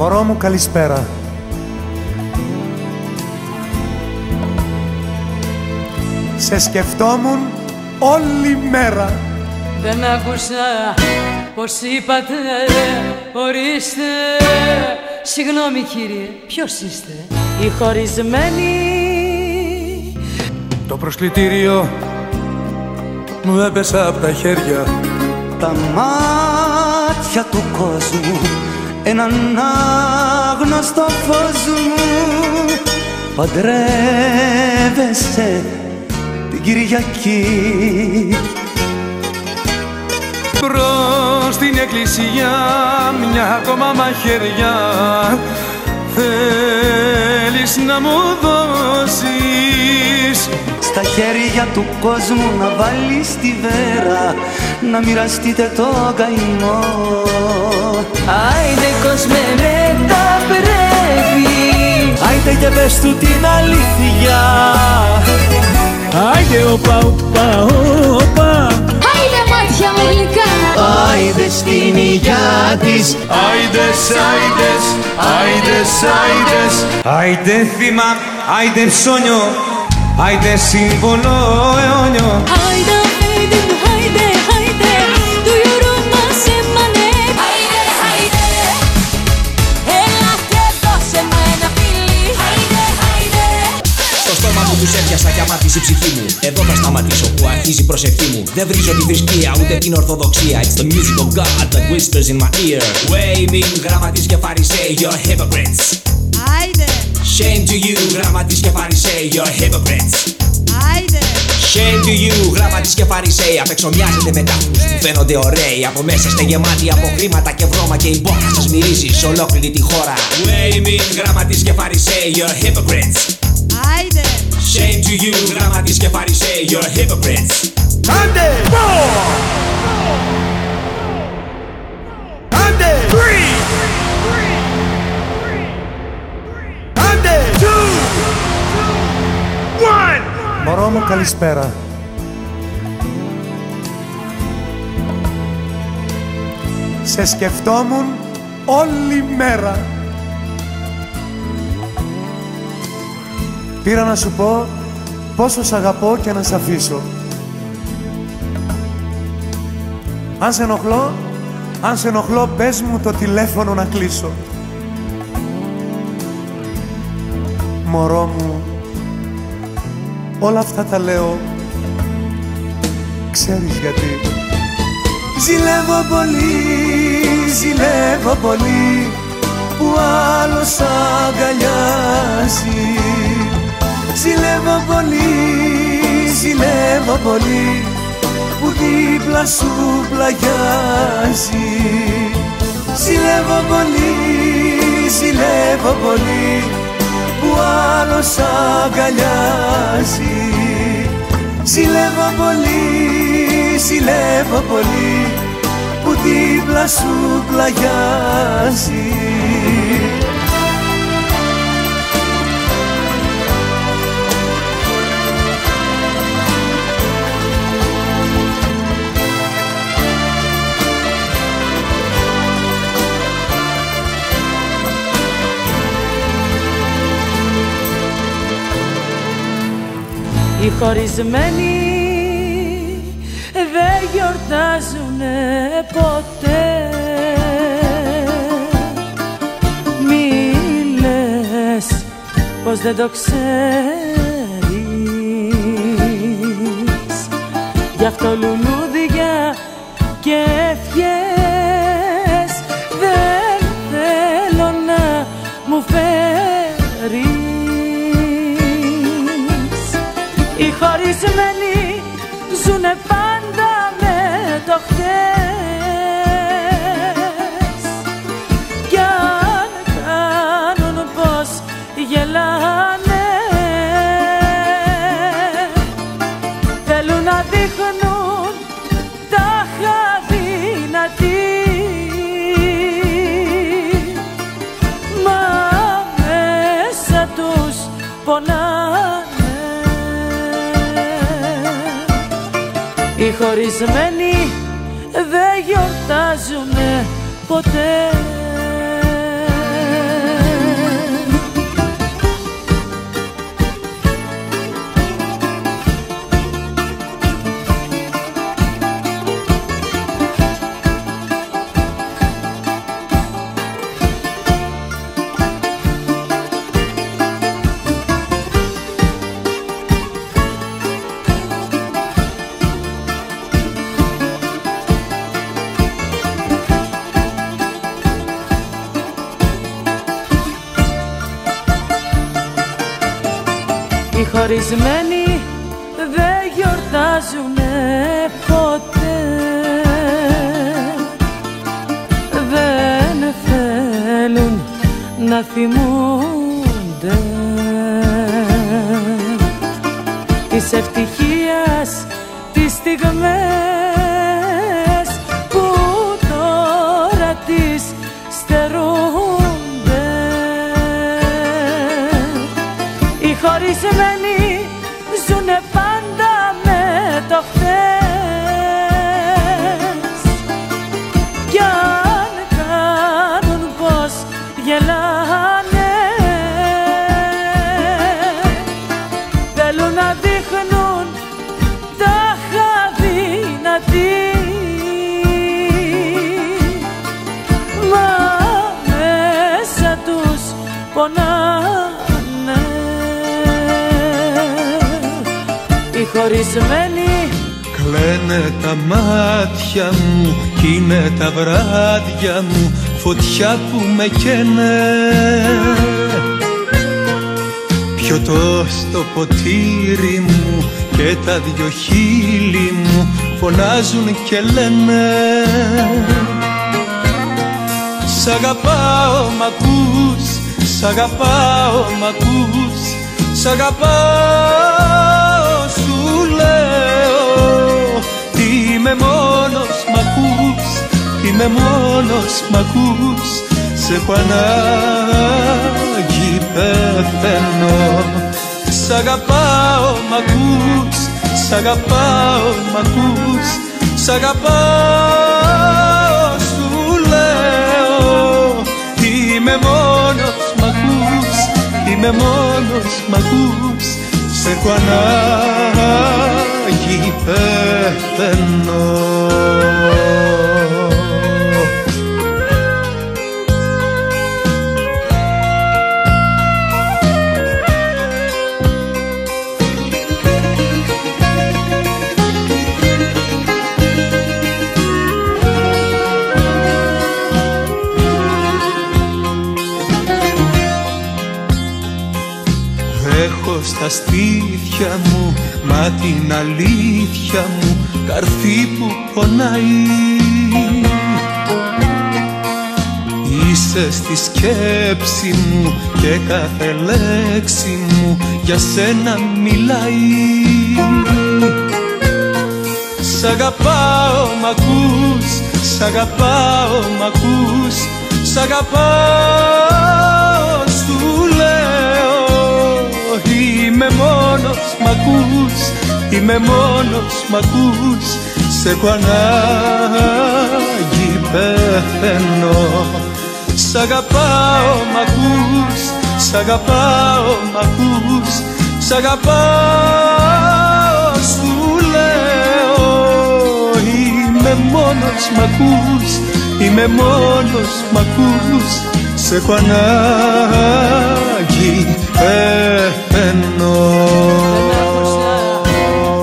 Μωρό μου καλησπέρα. Σε σκεφτόμουν όλη μέρα. Δεν άκουσα πως είπατε ορίστε. Συγγνώμη κύριε, ποιος είστε Οι χωρισμένοι Το προσκλητήριο μου έπεσα από τα χέρια. Τα μάτια του κόσμου έναν άγνωστο φως μου. Παντρεύεσαι την Κυριακή. Προς την εκκλησιά μια ακόμα μαχαιριά. Θέλεις να μου δώσεις Στα χέρια του κόσμου να βάλεις τη βέρα Να μοιραστείτε το καημό Άιντε κοσμενέ τα πρέπει Άιντε και πες του την αλήθεια. Άιντε οπα οπα οπα Άιντε μάτια μου γλυκά. Άιντε στην υγειά της. Άιντες, άιντες, άιντες, άιντες. Άιντε θύμα, άιντε ψώνιο. Άιντε σύμβολο αιώνιο. Άιντε, άιντε μου τους έπιασα και αμάθησε η ψυχή μου. Εδώ θα σταματήσω που αρχίζει η προσευχή μου. Δεν βρίζω τη θρησκεία ούτε την ορθοδοξία. It's the music of God that whispers in my ear. Waving γραμματείς και φαρισαίοι You're hypocrites. Άιντε, Shame to you γραμματείς και φαρισαίοι You're hypocrites. Άιντε. Shame to you γραμματείς και φαρισαίοι. Απ' έξω μοιάζετε με τάφους που φαίνονται ωραίοι. Από μέσα είστε γεμάτοι από χρήματα και βρώμα Και η μπόχα σας μυρίζει σε ολόκληρη τη χώρα. Waving γραμματείς και φαρισαίοι You're hypocrites Άιντε, Shame to you γραμματείς και φαρισαίοι You're hypocrites Άντε! Άντε! Άντε! Μωρό μου καλησπέρα Σε σκεφτόμουν όλη μέρα Πήρα να σου πω πόσο σ' αγαπώ και να σ' αφήσω. Αν σε ενοχλώ, αν σε ενοχλώ πες μου το τηλέφωνο να κλείσω. Μωρό μου, όλα αυτά τα λέω. Ξέρεις γιατί. Ζηλεύω πολύ, ζηλεύω πολύ Που άλλος αγκαλιάζει Ζηλεύω πολύ, ζηλεύω πολύ Που δίπλα σου πλαγιάζει. Ζηλεύω πολύ, ζηλεύω πολύ Που άλλος αγκαλιάζει. Ζηλεύω πολύ, ζηλεύω πολύ που δίπλα σου πλαγιάζει Οι χωρισμένοι δεν γιορτάζουνε ποτέ. Μη λες πως δεν το ξέρεις. Γι' αυτό λουλούδια και Οι χωρισμένοι ζουνε Οι χωρισμένοι δεν γιορτάζουνε ποτέ Οι χωρισμένοι δεν γιορτάζουνε ποτέ. Δεν θέλουν να θυμούνται. Της ευτυχίας τα μάτια μου κι είναι τα βράδια μου φωτιά που με καίνε. Πιωτό στο ποτήρι μου και τα δυο χείλη μου φωνάζουν και λένε. Σ' αγαπάω μ' ακούς, σ' αγαπάω μ' ακούς Σ' αγαπάω σου λέω Είμαι μόνος μ' ακούς, είμαι μόνος μ' ακούς. Σε έχω ανάγκη πεθαίνω. Σ' αγαπάω μ' ακούς, σ' αγαπάω μ' ακούς. Σ' αγαπάω σου λέω. Είμαι μόνος μ' ακούς, είμαι μόνος μ' ακούς Σ' έχω ανάγκη πεθαίνω στα στήθια μου Μα την αλήθεια μου Καρφί που πονάει. Είσαι στη σκέψη μου Και κάθε λέξη μου Για σένα μιλάει. Σ' αγαπάω μ' ακούς Σ' αγαπάω μ' ακούς Σ' αγαπάω Είμαι μόνος μ' ακούς. Είμαι μόνος μ' ακούς. Σ' έχω ανάγκη πεθαίνω. Σ' αγαπάω μ' ακούς. Σ' αγαπάω μ' ακούς. Σ' αγαπάω σου λέω. Είμαι μόνος μ' ακούς. Είμαι μόνος μ' ακούς. Σ' έχω ανάγκη πεθαίνω. Δεν άκουσα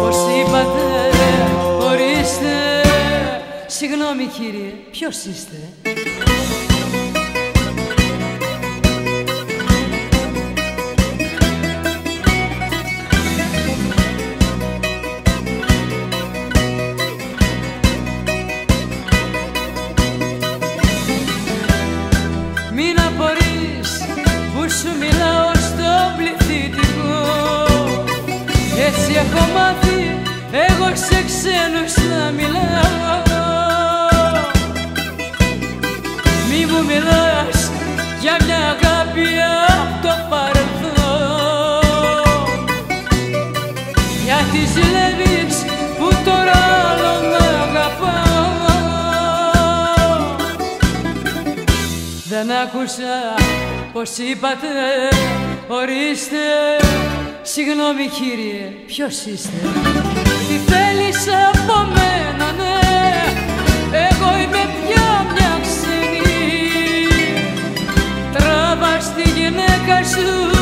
πως είπατε Ορίστε. Συγγνώμη κύριε Ποιος είστε; Άκουσα πως είπατε Ορίστε. Συγγνώμη κύριε Ποιος είστε; Τι θέλεις από μένα ναι. Εγώ είμαι πια μια ξένη. Τράβα στη γυναίκα σου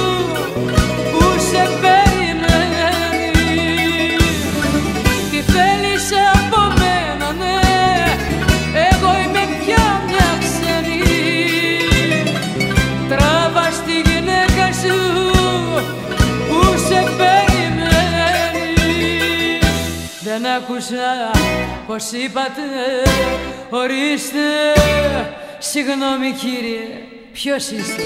άκουσα πως είπατε Ορίστε. Συγγνώμη κύριε Ποιος είστε;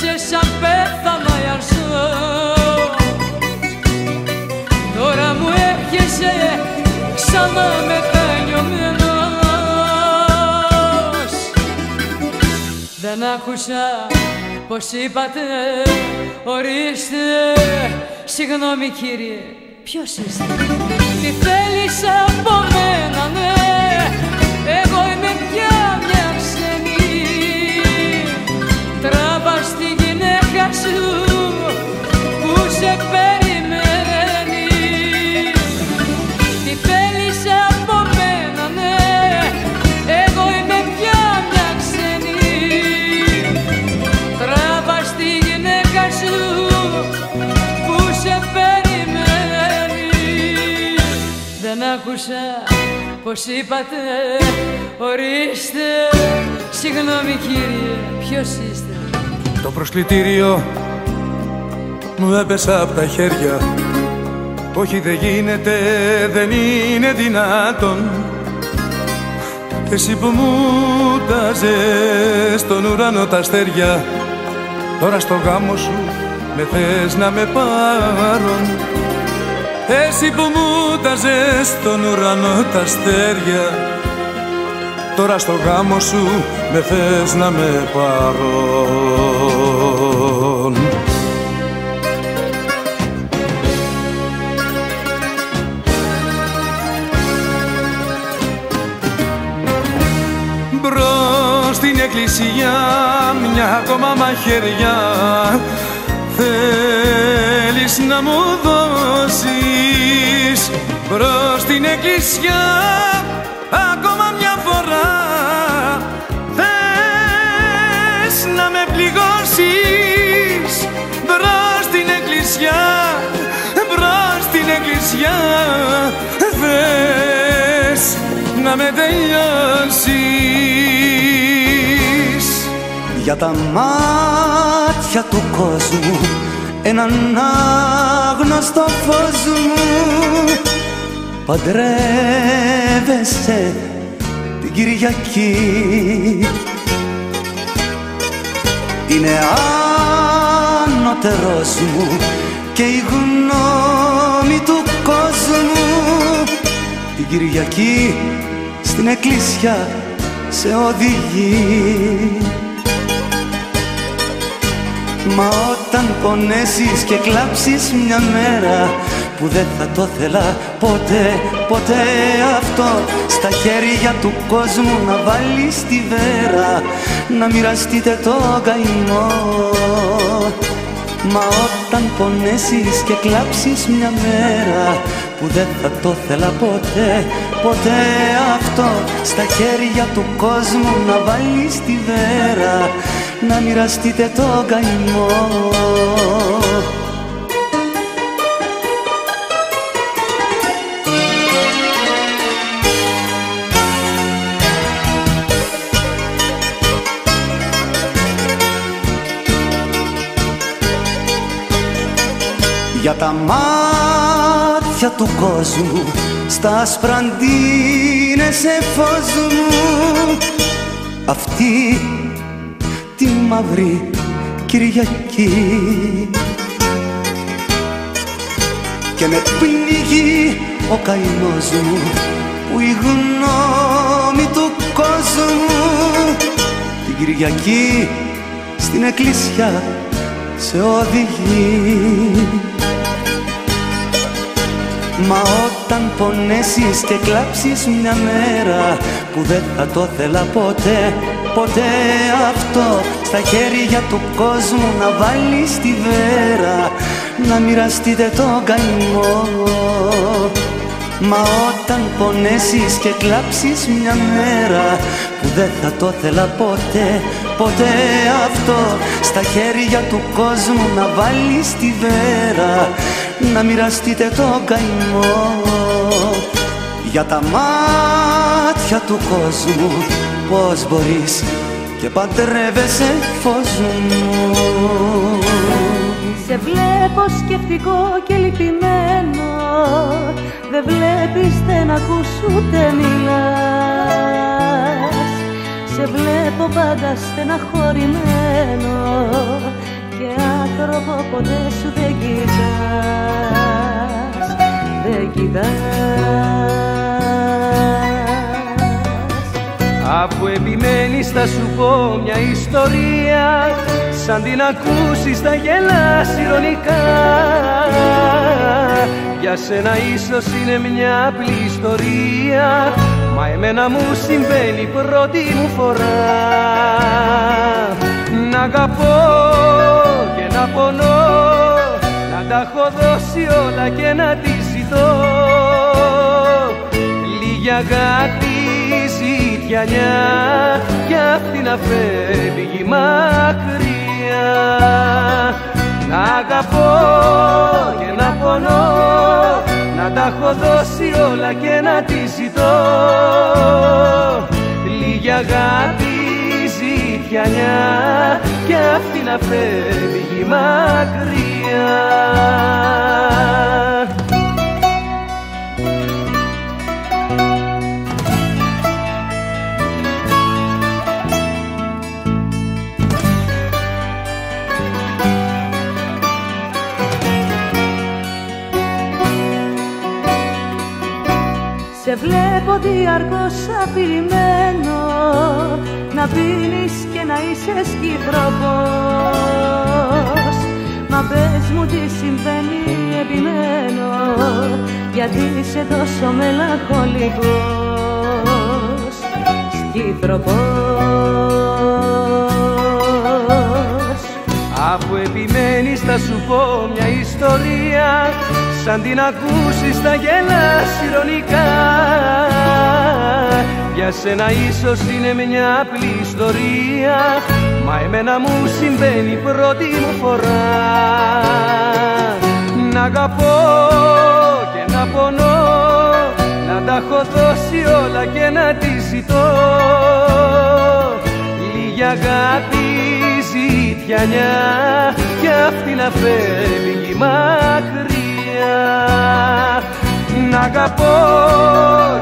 Ρώτησες αν πέθανα ή αν ζω Τώρα μου έρχεσαι ξανά μετανιωμένος. Δεν άκουσα πως είπατε Ορίστε. Συγγνώμη κύριε Ποιος είστε; Τι θέλεις από μένα ναι πως είπατε Ορίστε. Συγγνώμη κύριε ποιος είστε; Το προσκλητήριο μου έπεσα από τα χέρια. Όχι δεν γίνεται, δεν είναι δυνατόν. Εσύ που μου τάζες στον ουρανό τα αστέρια Τώρα στο γάμο σου με θες να με πάρουν. Εσύ που μου τάζες στον ουρανό τα αστέρια Τώρα στο γάμο σου με θες να με πάρουν εκκλησιά μια ακόμα μαχαιριά. Θέλεις να μου δώσεις Μπρος στην εκκλησιά ακόμα μια φορά. Θες να με πληγώσεις Μπρος στην εκκλησιά Μπρος στην εκκλησιά. Θες να με τελειώσεις για τα μάτια του κόσμου έναν άγνωστο φως μου. Παντρεύεσαι την Κυριακή. Είναι ανώτερος μου και η γνώμη του κόσμου. Την Κυριακή στην εκκλησιά σε οδηγεί Μα όταν πονέσεις και κλάψεις μια μέρα που δεν θα το θέλα ποτέ, ποτέ αυτό στα χέρια του κόσμου να βάλεις τη βέρα να μοιραστείτε το καημό. Μα όταν πονέσεις και κλάψεις μια μέρα που δεν θα το θέλα ποτέ, ποτέ αυτό στα χέρια του κόσμου να βάλεις τη βέρα να μοιραστείτε το καημό. Για τα μάτια του κόσμου στα άσπρα σε φως μου αυτή τη μαύρη Κυριακή. Και με πνίγει ο καημός μου που η γνώμη του κόσμου. Την Κυριακή στην εκκλησιά σε οδηγεί. Μα όταν πονέσεις και κλάψεις μια μέρα που δεν θα το θέλα ποτέ, ποτέ αυτό στα χέρια του κόσμου να βάλεις τη βέρα να μοιραστείτε το καημό Μα όταν πονέσεις και κλάψεις μια μέρα Που δεν θα το θέλα ποτέ, ποτέ αυτό Στα χέρια του κόσμου να βάλεις τη βέρα Να μοιραστείτε το καημό Για τα μάτια του κόσμου Πώς μπορείς και παντρεύεσαι φως μου. Σε βλέπω σκεφτικό και λυπημένο. Δεν βλέπεις, δεν ακούς ούτε μιλάς. Σε βλέπω πάντα στεναχωρημένο. Και άνθρωπο ποτέ σου δεν κοιτάς. Δεν κοιτάς Αφού επιμένεις θα σου πω μια ιστορία. Σαν την ακούσεις θα γελάς ηρωνικά. Για σένα ίσως είναι μια απλή ιστορία Μα εμένα μου συμβαίνει πρώτη μου φορά. Να αγαπώ και να πονώ Να τα έχω δώσει όλα και να τη ζητώ. Λίγη αγάπη ζητιανιά κι αυτή να φεύγει μακριά. Να αγαπώ και να πονώ να τα έχω δώσει όλα και να τη ζητώ. Λίγη αγάπη ζητιανιά κι αυτή να φεύγει μακριά Σε βλέπω διαρκώς απειλημένο Να πίνεις και να είσαι σκυφροπός Μα πες μου τι συμβαίνει επιμένω Γιατί είσαι τόσο μελαγχολικός. Σκυφροπός Αφού επιμένεις θα σου πω μια ιστορία Σαν την ακούσεις θα γελάς ηρωνικά. Για σένα ίσως είναι μια απλή ιστορία Μα εμένα μου συμβαίνει πρώτη μου φορά. Να αγαπώ και να πονώ Να τα έχω δώσει όλα και να τη ζητώ. Λίγη αγάπη ζητιανιά Κι αυτή να φεύγει μακριά να αγαπώ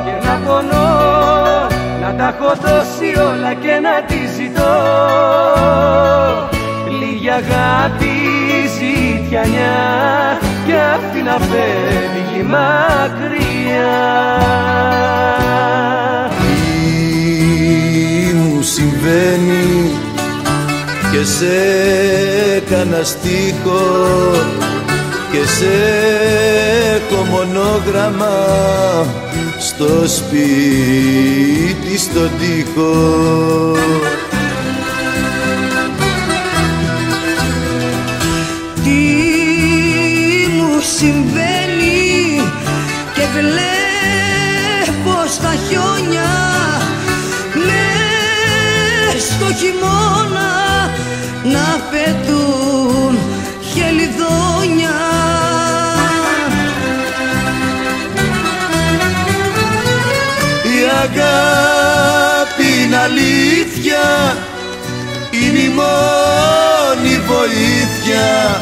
και να πονώ Να τα έχω δώσει όλα και να τη ζητώ. Λίγη αγάπη ζητιανιά Και αυτή να φεύγει μακριά. Τι μου συμβαίνει και σε κανένα στίχο και σε έχω μονόγραμμα στο σπίτι στον τοίχο. Τι μου συμβαίνει και βλέπω στα χιόνια μες στο χειμώνα να πετούν χελιδόνια αγάπη είναι αλήθεια. Είναι η μόνη βοήθεια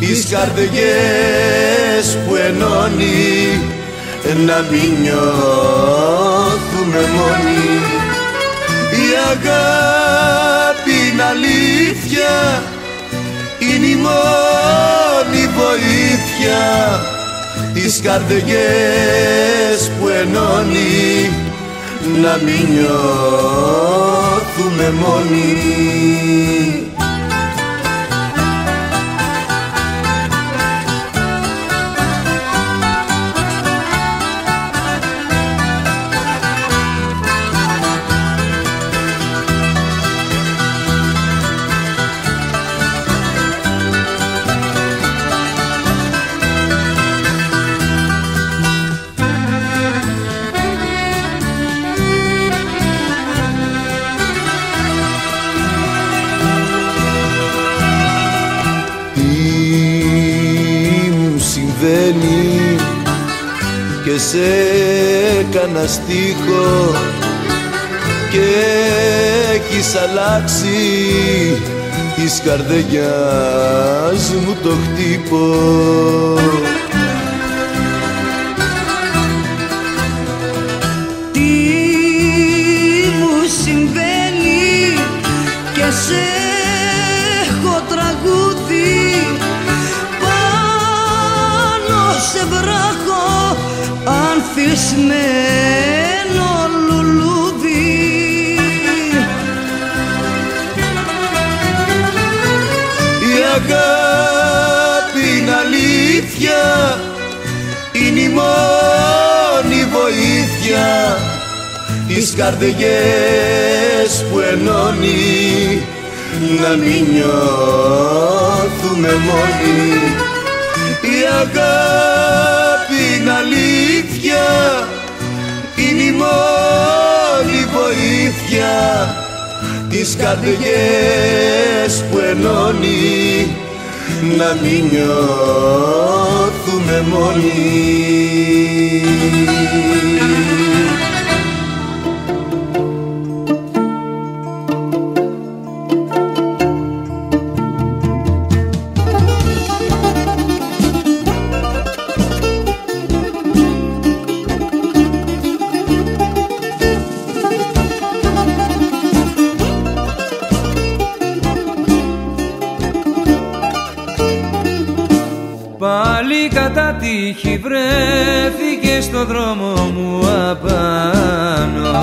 τις καρδιές που ενώνει. Να μην νιώθουμε μόνοι. Η αγάπη είναι αλήθεια. Είναι η μόνη βοήθεια τις καρδιές που ενώνει να μην νιώθουμε μόνοι έκανα στίχο και έχεις αλλάξει της καρδιάς μου το χτύπο ανθισμένο λουλούδι. Η αγάπη είναι αλήθεια Είναι η μόνη βοήθεια Τις καρδιές που ενώνει. Να μην νιώθουμε μόνοι. Η αγάπη είναι αλήθεια Είναι η μόνη βοήθεια τις καρδιές που ενώνει να μην νιώθουμε μόνοι. Τύχη βρέθηκε στο δρόμο μου απάνω.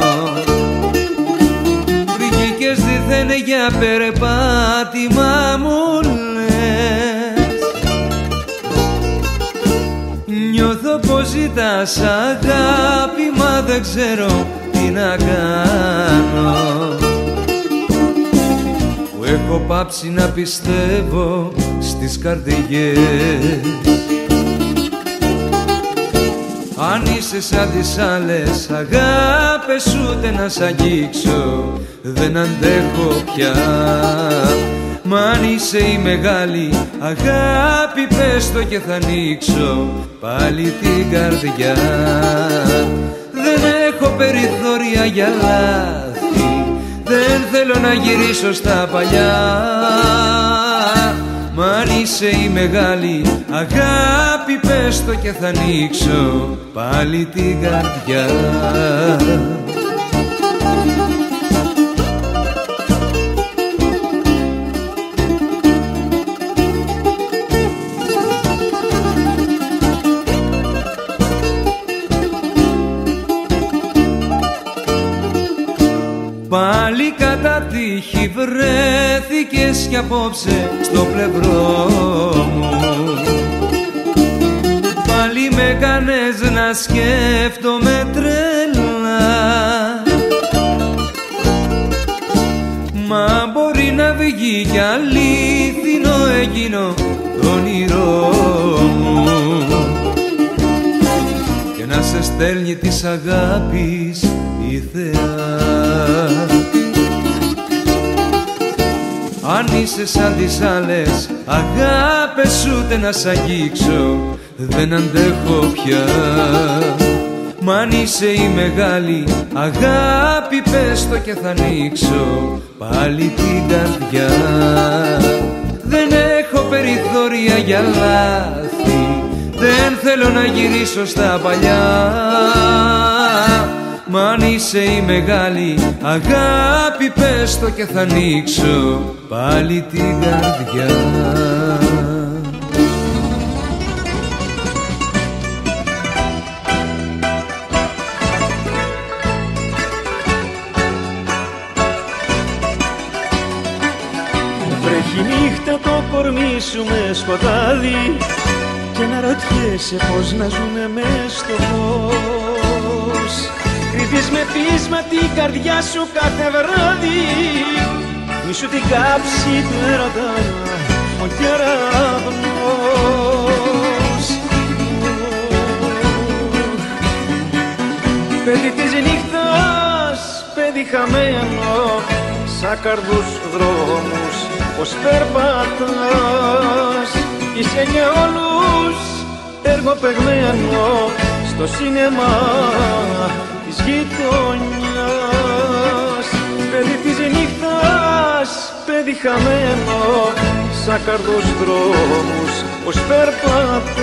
Βγήκες δίθεν για περπάτημα μου λες. Νιώθω πως ζητάς αγάπη μα δεν ξέρω τι να κάνω. Που έχω πάψει να πιστεύω στις καρδιές Αν είσαι σαν τις άλλες αγάπες ούτε να σ' αγγίξω δεν αντέχω πια. Μα αν είσαι η μεγάλη αγάπη πες το και θα ανοίξω πάλι την καρδιά. Δεν έχω περιθώρια για λάθη δεν θέλω να γυρίσω στα παλιά Μ' αν είσαι η μεγάλη αγάπη πες το και θα ανοίξω πάλι την καρδιά τύχη βρέθηκες κι απόψε στο πλευρό μου. Πάλι με κάνες να σκέφτομαι τρελά. Μα μπορεί να βγει κι αλήθινο εκείνο το όνειρό μου. Και να σε στέλνει της αγάπης η θεά είσαι σαν τις άλλες. Αγάπες ούτε να σ' αγγίξω δεν αντέχω πια. Μ' αν είσαι η μεγάλη αγάπη πες το και θα ανοίξω πάλι την καρδιά. Δεν έχω περιθώρια για λάθη δεν θέλω να γυρίσω στα παλιά Μ' αν είσαι η μεγάλη αγάπη πες το και θα ανοίξω πάλι την καρδιά. Βρέχει νύχτα το κορμί σου με σκοτάδι και να ρωτιέσαι πως να ζουνε μες στο φως Κρυφείς με πείσμα την καρδιά σου κάθε βράδυ. Μη σου την κάψει του έρωτα ο κεραυνός. Παιδί της νύχτας, παιδί χαμένο σαν καρδούς δρόμους πως περπατάς. Είσαι για όλους έργο παιγμένο στο σίνεμα της γειτονιάς. Παιδί της νύχτας, παιδί χαμένο σαν καρδός δρόμους πως περπατάς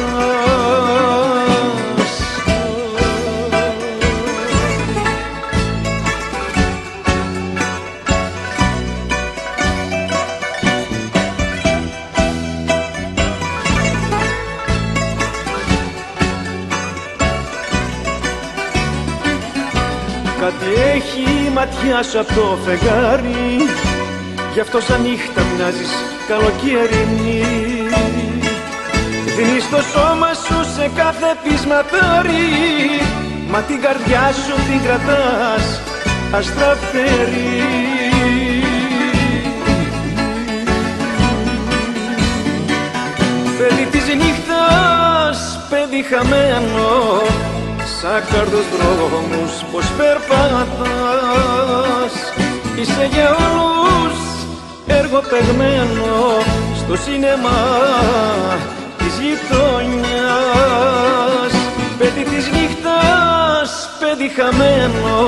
έχει η ματιά σου από το φεγγάρι. Γι' αυτό σαν νύχτα μοιάζεις καλοκαιρινή Δίνεις το σώμα σου σε κάθε πεισματάρι Μα την καρδιά σου την κρατάς αστραφερή Παιδί της νύχτας, παιδί χαμένο Σαν καρδος δρόμους πως περπατάς. Είσαι για όλους έργο παιγμένο στο σίνεμα της γειτονιάς. Παιδί της νύχτας, παιδί χαμένο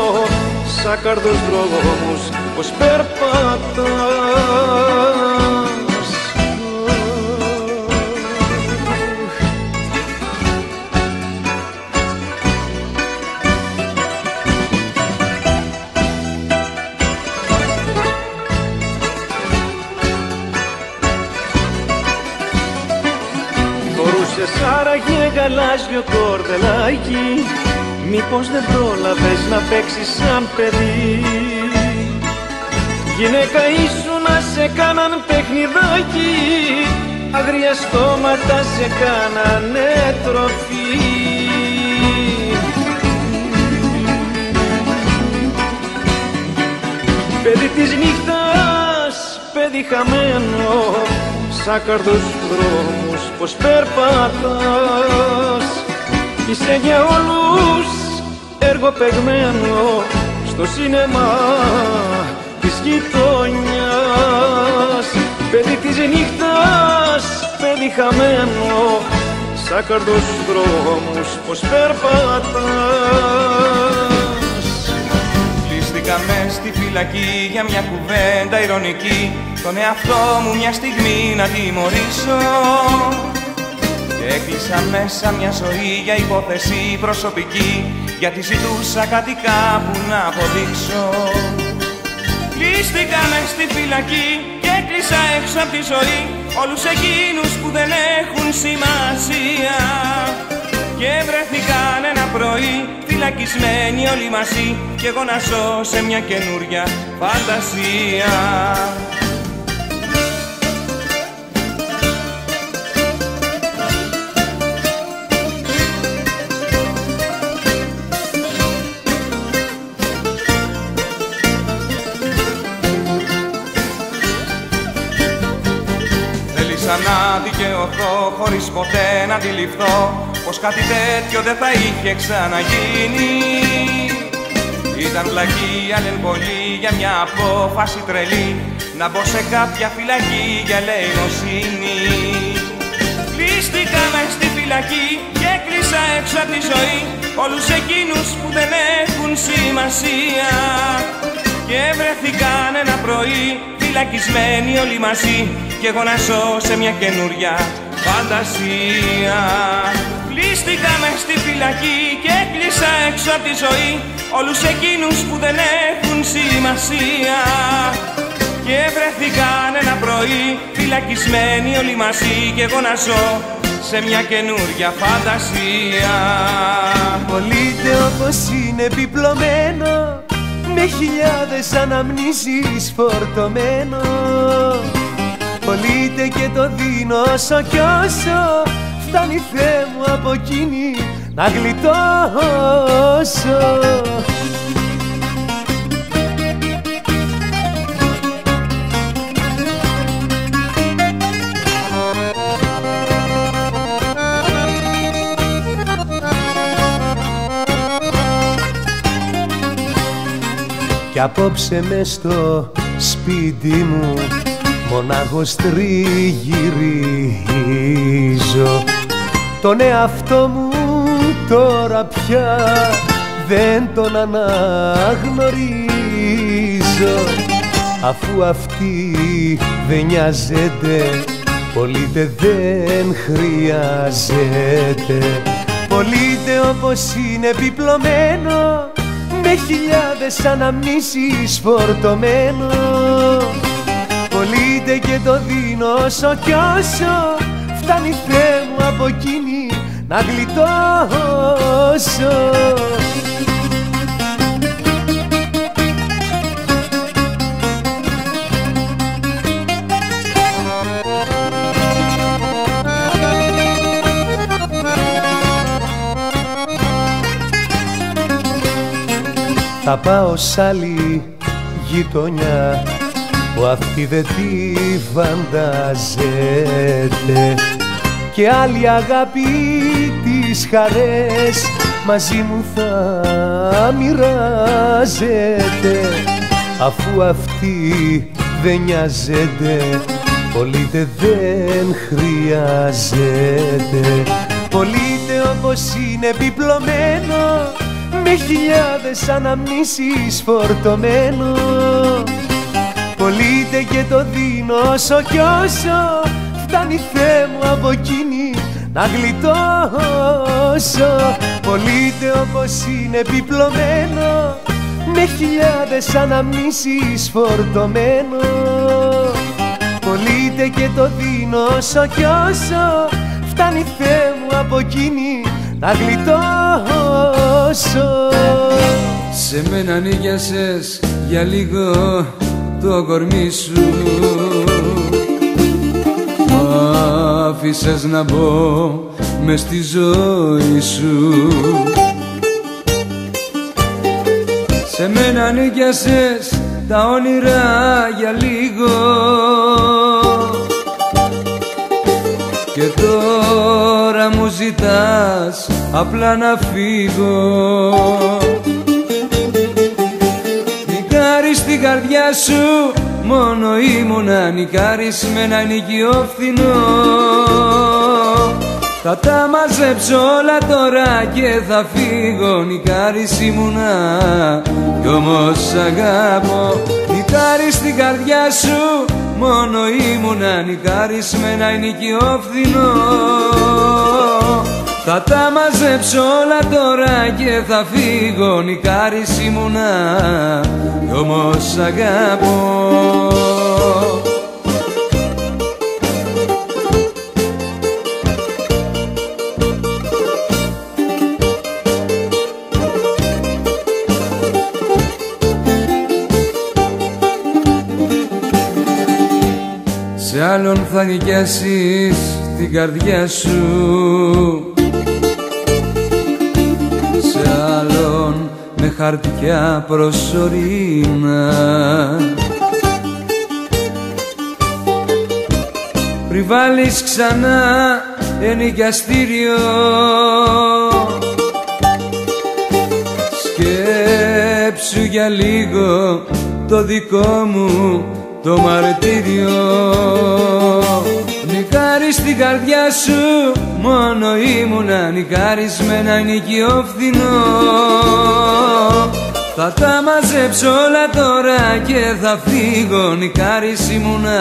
σαν καρδος δρόμους πως περπατάς γαλάζιο κορδελάκι Μήπως δεν πρόλαβες να παίξεις σαν παιδί. Γυναίκα ήσου να σε κάναν παιχνιδάκι Αγρία στόματα σε κάνανε τροφή. Παιδί της νύχτας, παιδί χαμένο Σαν καρδούς δρόμους πως περπατάς Είσαι για όλους έργο παιγμένο στο σίνεμα της γειτονιάς. Παιδί της νύχτας, παιδί χαμένο σαν καρδούς δρόμους πως περπατάς. Κλείστηκα μες στη φυλακή για μια κουβέντα ηρωνική. Τον εαυτό μου μια στιγμή να τιμωρήσω. Και έκλεισα μέσα μια ζωή για υπόθεση προσωπική Γιατί ζητούσα κάτι κάπου να αποδείξω. Κλείστηκα μες στη φυλακή και έκλεισα έξω από τη ζωή Όλους εκείνους που δεν έχουν σημασία. Και βρεθήκαν ένα πρωί φυλακισμένοι όλοι μαζί Κι εγώ να ζω σε μια καινούρια φαντασία δικαιωθώ χωρίς ποτέ να αντιληφθώ Πως κάτι τέτοιο δεν θα είχε ξαναγίνει. Ήταν πλακή πολύ για μια απόφαση τρελή Να μπω σε κάποια φυλακή για ελεημοσύνη Κλείστηκα μες στη φυλακή και έκλεισα έξω από τη ζωή Όλους εκείνους που δεν έχουν σημασία. Και βρεθήκαν ένα πρωί φυλακισμένοι όλοι μαζί Κι εγώ να ζω σε μια καινούρια φαντασία. Κλείστηκα μες στη φυλακή και έκλεισα έξω από τη ζωή Όλους εκείνους που δεν έχουν σημασία. Και βρεθήκαν ένα πρωί φυλακισμένοι όλοι μαζί Κι εγώ να ζω σε μια καινούρια φαντασία. Πολύτε όπως είναι επιπλωμένο με χιλιάδες αναμνήσεις φορτωμένο Πολύτε και το δίνω όσο κι όσο φτάνει Θεέ μου από εκείνη να γλιτώσω. Κι απόψε μες στο σπίτι μου μονάχος τριγυρίζω. Τον εαυτό μου τώρα πια δεν τον αναγνωρίζω. Αφού αυτή δεν νοιάζεται Πολύτε δεν χρειάζεται. Πολύτε όπως είναι επιπλωμένο Με χιλιάδες αναμνήσεις φορτωμένο Πολύτε και το δίνω όσο κι όσο Φτάνει Θεέ μου από εκείνη να γλιτώσω. Θα πάω σ' άλλη γειτονιά που αυτή δεν τη φανταζέται και άλλη αγάπη τις χαρές μαζί μου θα μοιράζεται. Αφού αυτή δεν νοιάζεται πολύτε δεν χρειάζεται. Πολύτε όπως είναι επιπλωμένο με χιλιάδες αναμνήσεις φορτωμένο Πολύτε και το δίνω όσο κι όσο φτάνει Θεέ μου από εκείνη να γλιτώσω. Πολύτε όπως είναι επιπλωμένο με χιλιάδες αναμνήσεις φορτωμένο. Πολύτε και το δίνω όσο κι όσο φτάνει Θεέ μου από εκείνη να γλιτώσω. Σε μένα νίκιασες για λίγο το κορμί σου. Μ' άφησες να μπω μες στη ζωή σου. Σε μένα νίκιασες τα όνειρα για λίγο. Και τώρα μου ζητάς απλά να φύγω στην καρδιά σου. Μόνο ήμουνα νικάρις με ένα νοικιό φθηνό. Θα τα μαζέψω όλα τώρα και θα φύγω Νικάρις ήμουνα. Κι όμως αγάπω Νικάρις στην καρδιά σου. Μόνο ήμουνα νικάρις με ένα ενοικιό φθηνό θα τα μαζέψω όλα τώρα και θα φύγω νικάρις ήμουνα κι όμως αγαπώ. Σε άλλον θα νοικιάσεις την καρδιά σου με χαρτιά προσωρινά. Πριν βάλεις ξανά ενοικιαστήριο Σκέψου για λίγο το δικό μου το μαρτύριο Νικάρι στην καρδιά σου μόνο ήμουνα νικάρις με ένα νοικιό φθηνό. Θα τα μαζέψω όλα τώρα και θα φύγω νικάρις ήμουνα.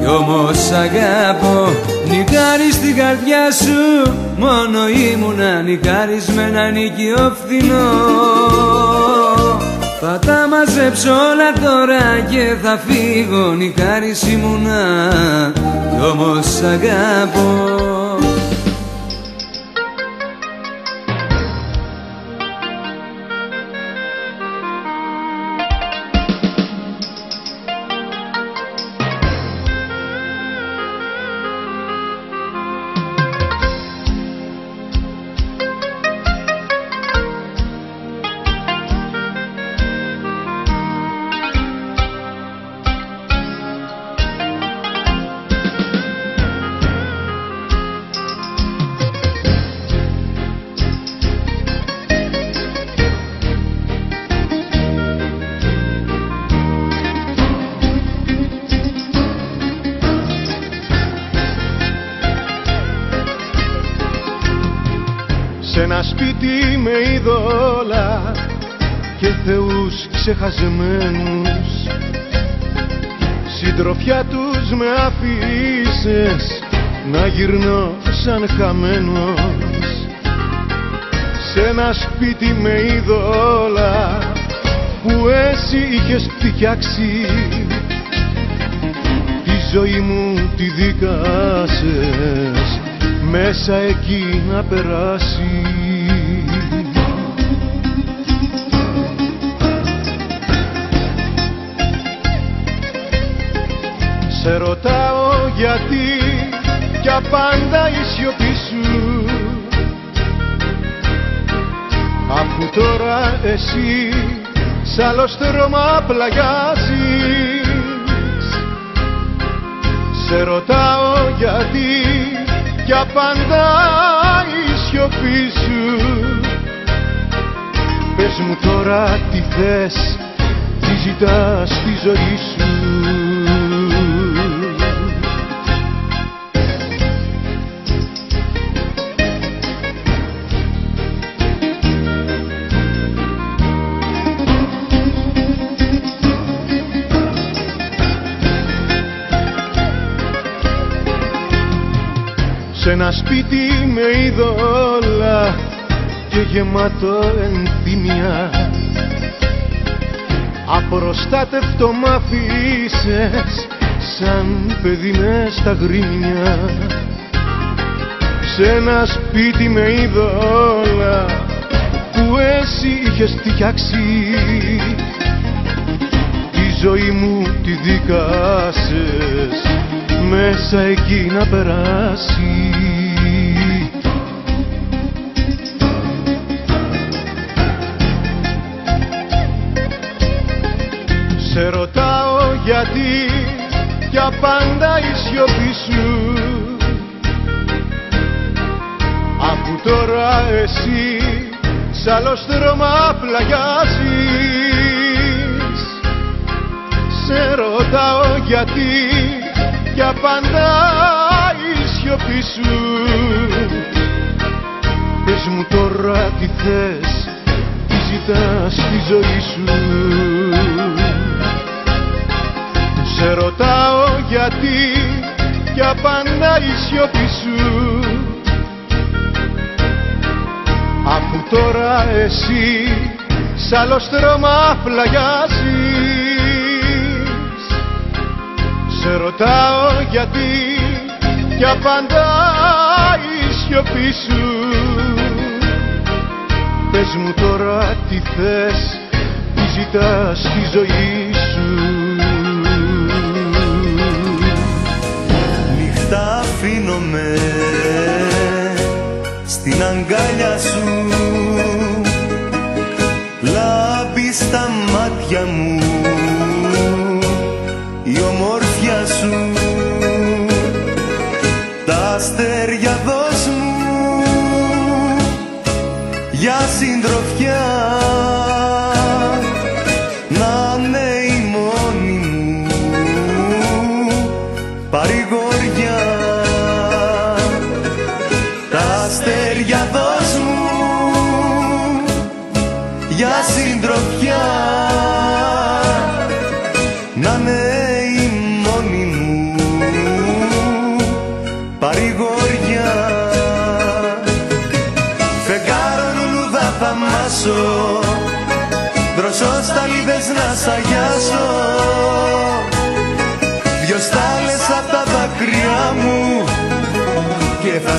Κι όμως αγαπώ νικάρι στην καρδιά σου μόνο ήμουνα νικάρις με ένα νοικιό φθηνό θα τα μαζέψω όλα τώρα και θα φύγω νικάρις ήμουνα. Κι όμως αγαπώ ξεχασμένους. Συντροφιά τους με αφήσες να γυρνώ σαν χαμένος. Σε ένα σπίτι με είδωλα που εσύ είχες φτιάξει. Τη ζωή μου τη δίκασες μέσα εκεί να περάσεις Σε ρωτάω γιατί κι απάντα η σιωπή σου. Αφού τώρα εσύ σ' άλλο στρώμα πλαγιάζεις. Σε ρωτάω γιατί κι απάντα η σιωπή σου. Πες μου τώρα τι θες, τι ζητάς στη ζωή σου Σ' ένα σπίτι με είδωλα και γεμάτο ενθυμία Απροστάτευτο μ' αφήσες σαν παιδί μες στα γρήμια Σ' ένα σπίτι με είδωλα που εσύ είχες φτιάξει. Τη ζωή μου τη δίκασες μέσα εκεί να περάσει Σε ρωτάω γιατί για πάντα η σιωπή σου. Αφού τώρα εσύ σ' άλλο στρώμα πλαγιάζεις. Σε ρωτάω γιατί για πάντα η σιωπή σου. Πες μου τώρα τι θες, τι ζητάς στη ζωή σου Σε ρωτάω γιατί για πάντα η σιωπή σου. Αφού τώρα εσύ σ' άλλο στρώμα πλαγιάζεις σε ρωτάω γιατί για πάντα η σιωπή σου. Πες μου τώρα τι θες, τι ζητάς στη ζωή σου Νύχτα αφήνομαι στην αγκάλια σου. Λάμπει στα μάτια μου η ομορφιά σου. Τα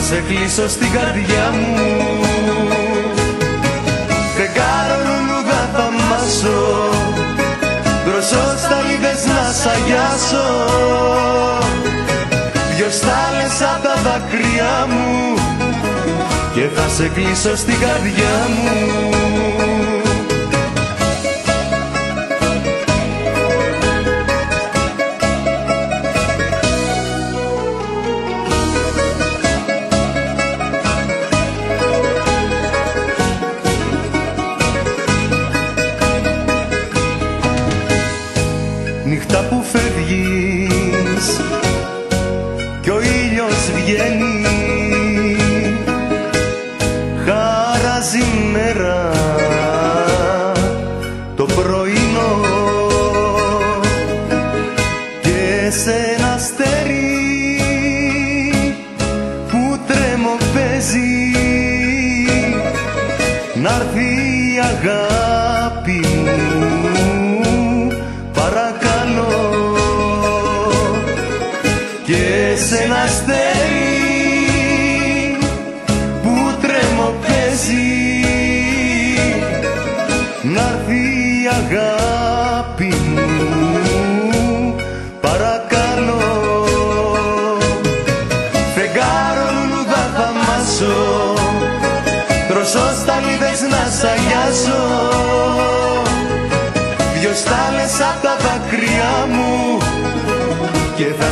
σε κλείσω στην καρδιά μου. Φεγγάρο λουλούδα θα μάσω. Δροσό στα λίδες να σ' αγιάσω. Δυο στάλες απ' τα δάκρυά μου. Και θα σε κλείσω στην καρδιά μου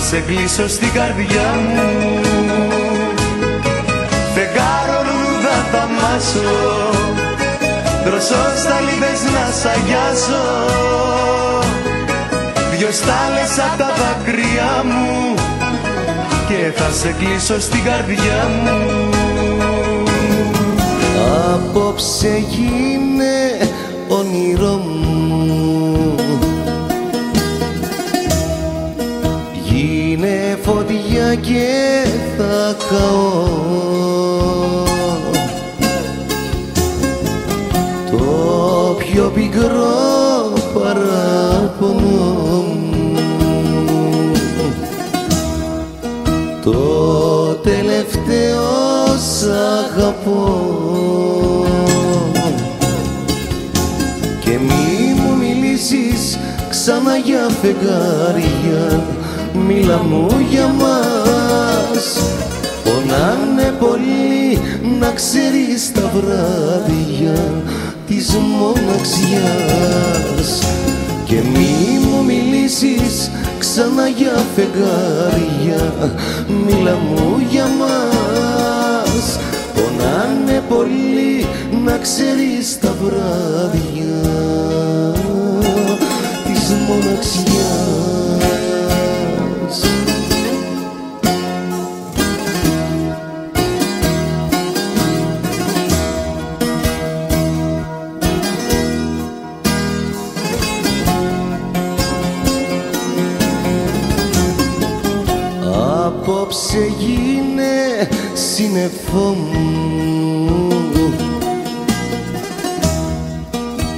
σε κλείσω στην καρδιά μου. Φεγγάρο λουλούδα θα μάσω. Δροσό σταλίδες να σ' αγιάσω. Δυο στάλες απ' τα δάκρυά μου. Και θα σε κλείσω στην καρδιά μου. Απόψε γίνε φωτιά και θα καώ. Το πιο πικρό παράπονο μου. Το τελευταίο σ' αγαπώ. Και μη μου μιλήσεις ξανά για φεγγάρια Μίλα μου για μας. Πονάνε πολύ να ξέρεις τα βράδια της μοναξιάς. Και μη μου μιλήσεις ξανά για φεγγάρια. Μίλα μου για μας. Πονάνε πολύ να ξέρεις τα βράδια της μοναξιάς σύννεφό μου.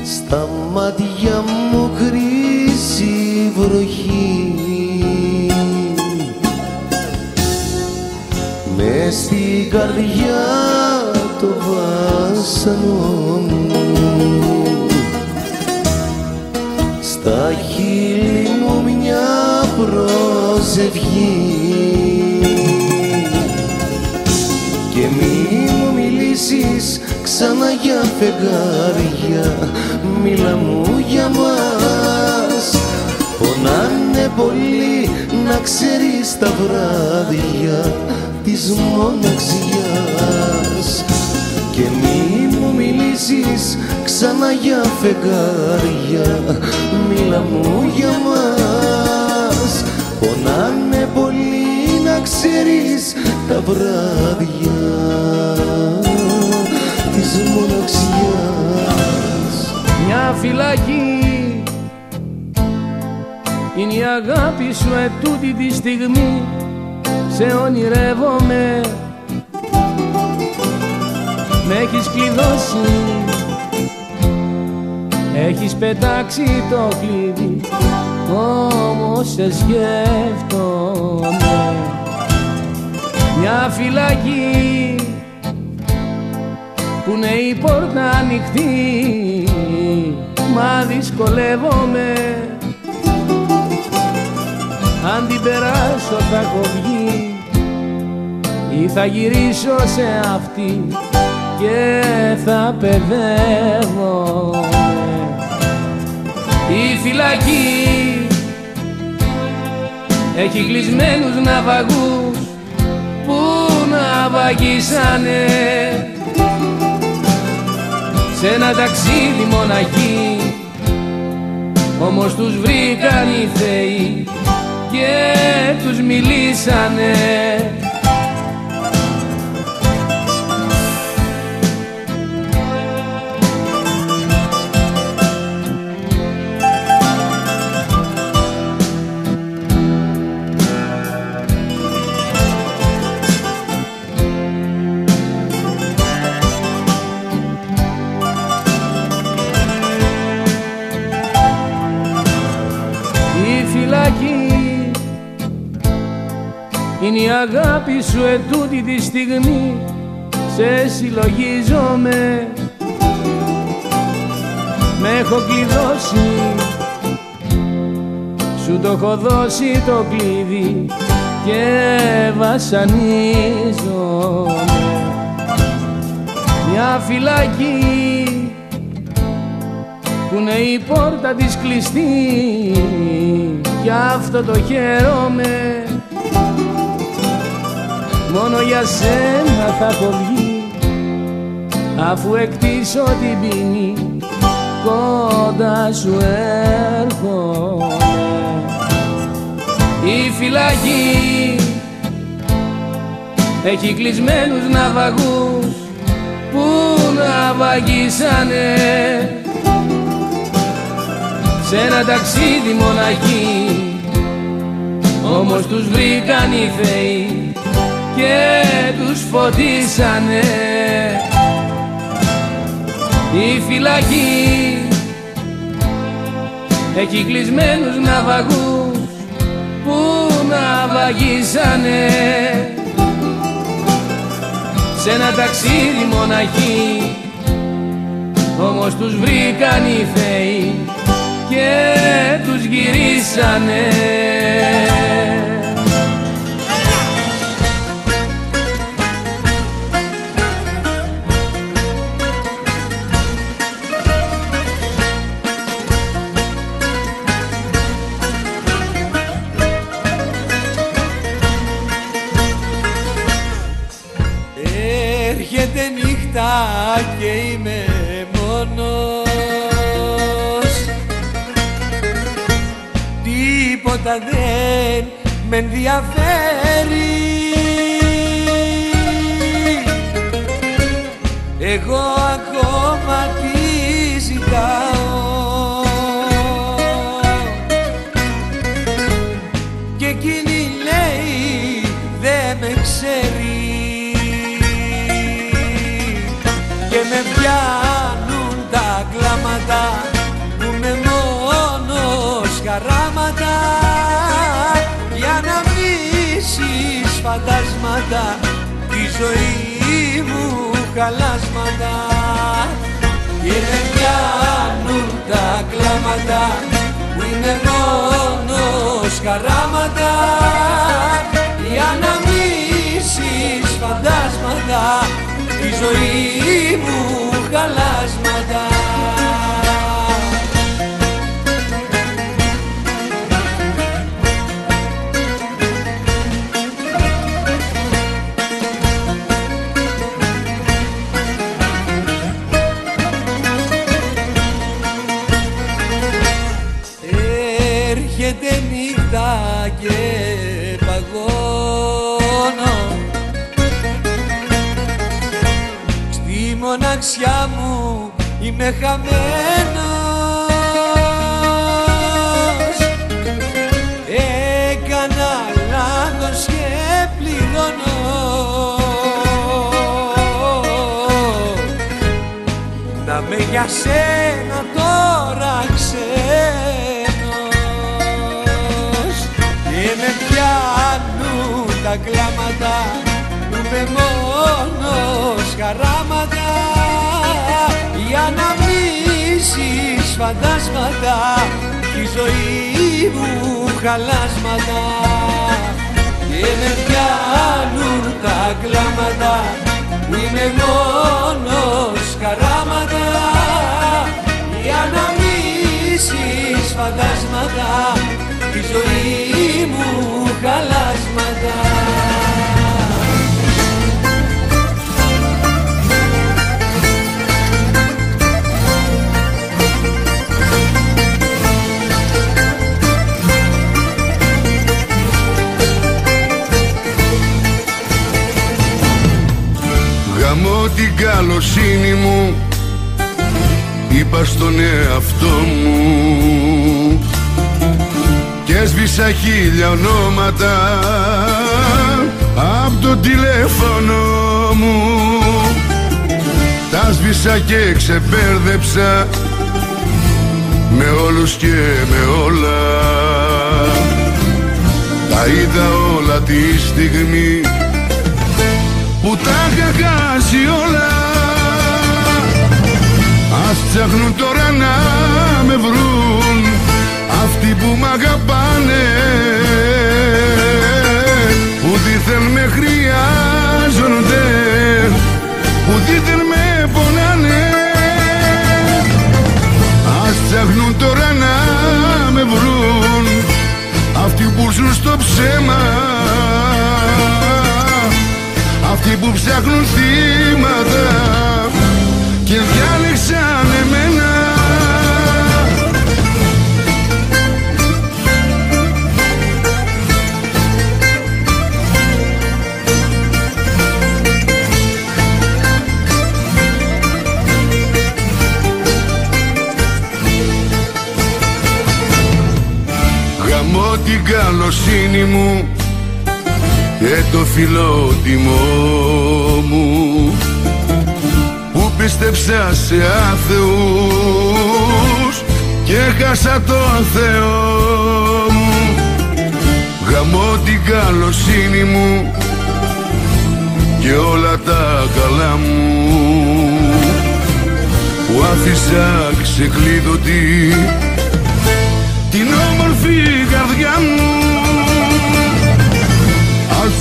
Στα μάτια μου χρύση βροχή. Με στην καρδιά το βάσανο μου. Στα χείλη μου μια προσευχή φεγγάρια Μίλα μου για μας. Πονάνε πολύ να ξέρεις τα βράδια της μοναξιάς. Και μη μου μιλήσεις ξανά για φεγγάρια Μίλα μου για μας. Πονάνε πολύ να ξέρεις τα βράδια της μοναξιάς. Μια φυλακή είναι η αγάπη σου ετούτη τη στιγμή. Σε ονειρεύομαι. Με έχεις κλειδώσει. Έχεις πετάξει το κλειδί. Όμως σε σκέφτομαι. Μια φυλακή που είναι η πόρτα ανοιχτή μα δυσκολεύομαι. Αν την περάσω θα έχω βγει ή θα γυρίσω σε αυτή και θα παιδεύομαι. Η φυλακή έχει κλεισμένους ναυαγούς που ναυαγίσανε σε ένα ταξίδι μοναχοί όμως τους βρήκαν οι θεοί και τους μιλήσανε είναι η αγάπη σου ετούτη τη στιγμή σε συλλογίζομαι. Με έχω κλειδώσει σου το έχω δώσει το κλειδί και βασανίζομαι. Μια φυλακή που είναι η πόρτα της κλειστή κι αυτό το χαίρομαι μόνο για σένα θα έχω βγει. Αφού εκτίσω την ποινή κοντά σου έρχομαι. Η φυλακή έχει κλεισμένους ναυαγούς που ναυαγίσανε σε ένα ταξίδι μοναχή όμως τους βρήκαν οι θεοί και τους φωτίσανε. Η φυλακή έχει κλεισμένους ναυαγούς που ναυαγίσανε σε ένα ταξίδι μοναχή όμως τους βρήκαν οι θεοί και τους γυρίσανε και είμαι μόνος. Τίποτα δεν με ενδιαφέρει. Εγώ ακόμα φαντάσματα τη ζωή μου χαλάσματα. Και με πιάνουν τα κλάματα που είναι μόνος χαράματα. Για να μίσεις φαντάσματα τη ζωή μου χαλάσματα και παγώνω. Στη μοναξιά μου είμαι χαμένος. Έκανα λάθος και πληρώνω. Να με για σένα τώρα ξένος τα κλάματα που με μόνος χαράματα. Για να μίσεις φαντάσματα τη ζωή μου χαλάσματα. Και με πιάνουν τα κλάματα που είναι μόνος χαράματα. Για να μίσεις φαντάσματα τη ζωή μου χαλάσματα την καλοσύνη μου Είπα στον εαυτό μου. Και έσβησα χίλια ονόματα Απ' το τηλέφωνο μου. Τα σβήσα και ξεπέρδεψα Με όλους και με όλα. Τα είδα όλα τη στιγμή όλα. Ας ψάχνουν τώρα να με βρουν αυτοί που μ' αγαπάνε. Που δίθεν με χρειάζονται που δίθεν με πονάνε. Ας ψάχνουν τώρα να με βρουν αυτοί που ζουν στο ψέμα. αυτοί που ψάχνουν θύματα και διάλεξαν εμένα. Γαμώ την καλοσύνη μου και το φιλότιμό μου που πίστεψα σε άθεους και χάσα το Θεό μου. Γαμώ την καλοσύνη μου και όλα τα καλά μου. Που άφησα ξεκλείδωτη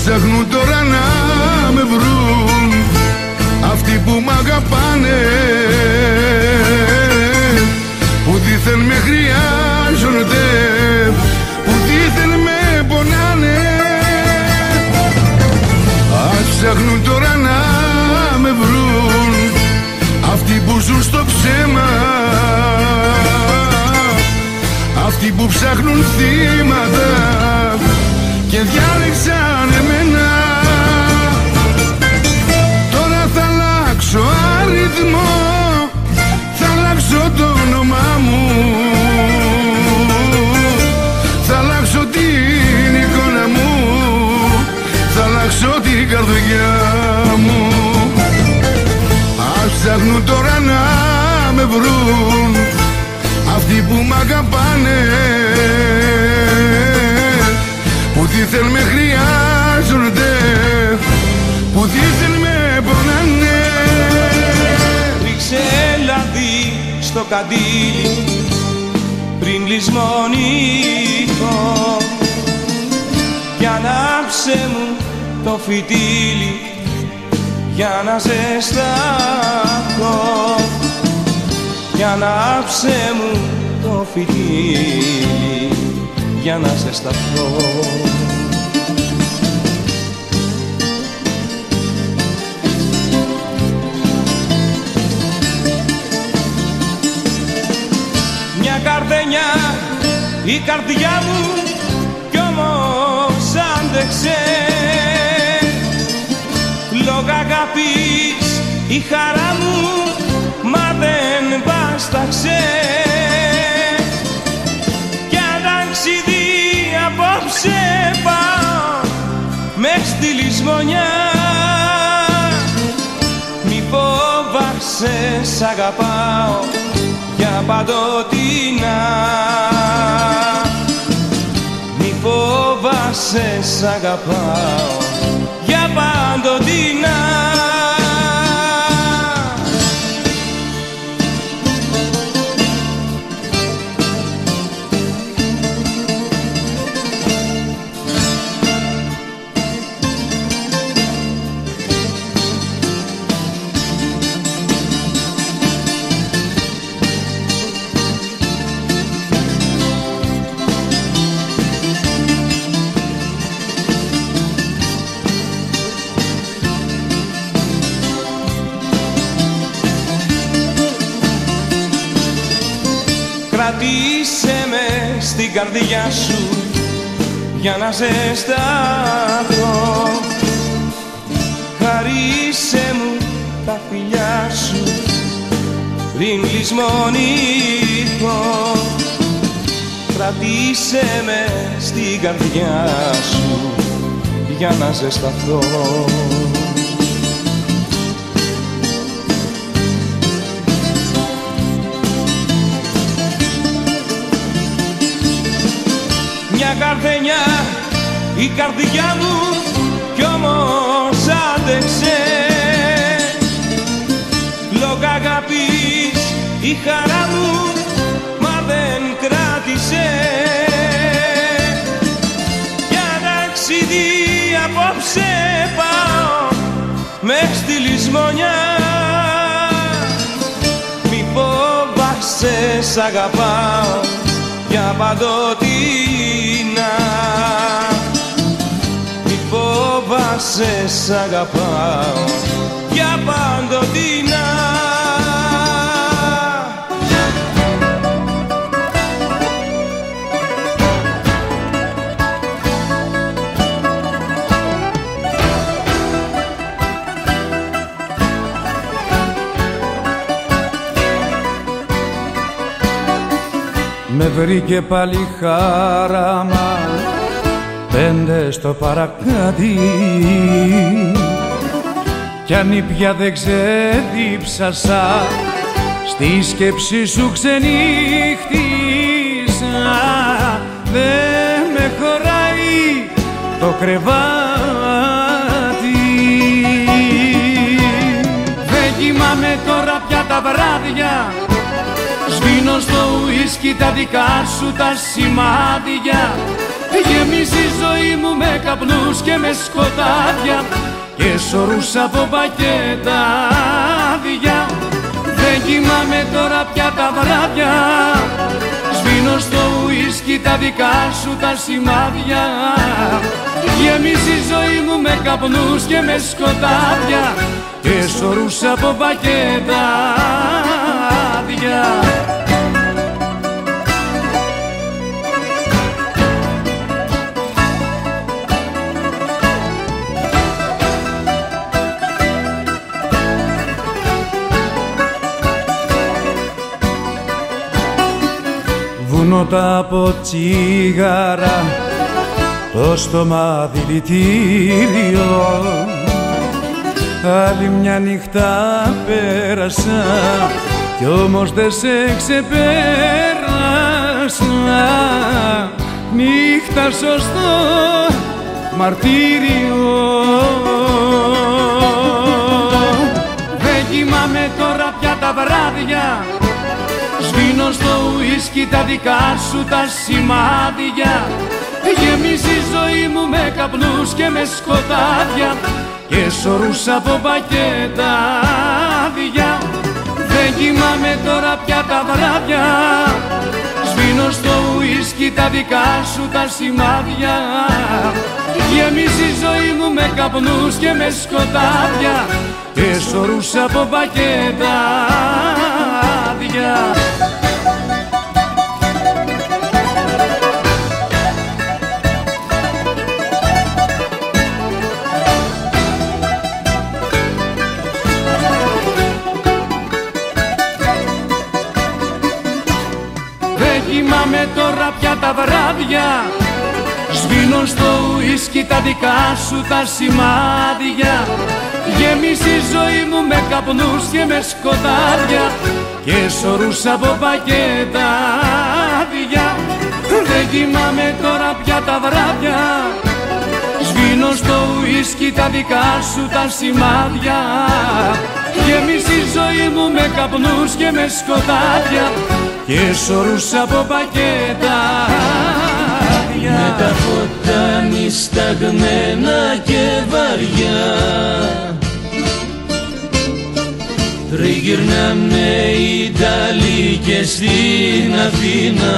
ψάχνουν τώρα να με βρουν αυτοί που μ' αγαπάνε που δίθεν με χρειάζονται που δίθεν με πονάνε. Ας ψάχνουν τώρα να με βρουν αυτοί που ζουν στο ψέμα αυτοί που ψάχνουν θύματα και διάλεξαν εμένα. Τώρα θα αλλάξω αριθμό θα αλλάξω το όνομά μου. Θα αλλάξω την εικόνα μου θα αλλάξω την καρδιά μου. Ας ψάχνουν τώρα να με βρουν αυτοί που μ' αγαπάνε. που δίθεν με χρειάζονται που δίθεν με πονάνε. Ρίξε λαδί στο καντήλι πριν λησμονηθώ κι ανάψε μου το φυτίλι για να ζεσταθώ. Για ανάψε μου το φυτίλι για να ζεσταθώ Μια καρδενιά η καρδιά μου κι όμως άντεξε. Λόγω αγάπης η χαρά μου μα δεν βάσταξε. Κι αν ταξιδί απόψε πάω μες στη λησμονιά. Μη φοβάσαι σ' αγαπάω. για παντοτινά μη φοβάσαι σ' αγαπάω. Για παντοτινά καρδιά σου για να ζεσταθώ. Χαρίσε μου τα φιλιά σου πριν λησμονηθώ Κρατήσε με στην καρδιά σου για να ζεσταθώ καρδενιά η καρδιά μου κι όμως άντεξε. Λόγω αγάπης η χαρά μου μα δεν κράτησε. Για ταξίδι απόψε πάω με στη λησμονιά. Μη φοβάσαι σ' αγαπάω για παντοτινά φοβάσαι σ' αγαπάω. Για παντοτινά Με βρήκε πάλι χάραμα πέντε στο παρακάτι. Κι αν ήπια δεν ξεδίψασα στη σκέψη σου ξενύχτησα. Δεν με χωράει το κρεβάτι. Δεν κοιμάμαι τώρα πια τα βράδια. Σβήνω στο ουίσκι τα δικά σου τα σημάδια Γεμίζει η ζωή μου με καπνούς και με σκοτάδια Και σωρούς από πακέτα άδεια. Δεν κοιμάμαι τώρα πια τα βράδια. Σβήνω στο ουίσκι τα δικά σου τα σημάδια. Γεμίζει η ζωή μου με καπνούς και με σκοτάδια Και σωρούς από πακέτα άδεια Βουνότα από τσίγαρα το στόμα δηλητήριο. Άλλη μια νύχτα πέρασα κι όμως δεν σε ξεπέρασα. Νύχτα σωστό μαρτύριο. Δεν κοιμάμαι τώρα πια τα βράδια Σβήνω στο ουίσκι τα δικά σου τα σημάδια. Γεμίζει η ζωή μου με καπνούς και με σκοτάδια Και σωρούς από πακέτα άδεια Δεν κοιμάμαι τώρα πια τα βράδια. Σβήνω στο ουίσκι τα δικά σου τα σημάδια. Γεμίζει η ζωή μου με καπνούς και με σκοτάδια Και σωρούς από πακέτα άδεια Δεν κοιμάμαι τώρα πια τα βράδια. Σβήνω στο ουίσκι τα δικά σου τα σημάδια. Γεμίσει η ζωή μου με καπνούς και με σκοτάδια Και σωρούς από πακέτα άδεια. Δεν κοιμάμαι τώρα πια τα βράδια. Σβήνω στο ουίσκι τα δικά σου τα σημάδια. Γεμίσει η ζωή μου με καπνούς και με σκοτάδια. Και σωρούς από πακέτα άδεια. Με τα φώτα νησταγμένα και βαριά Τριγυρνάμε οι Ιταλοί και στην Αθήνα.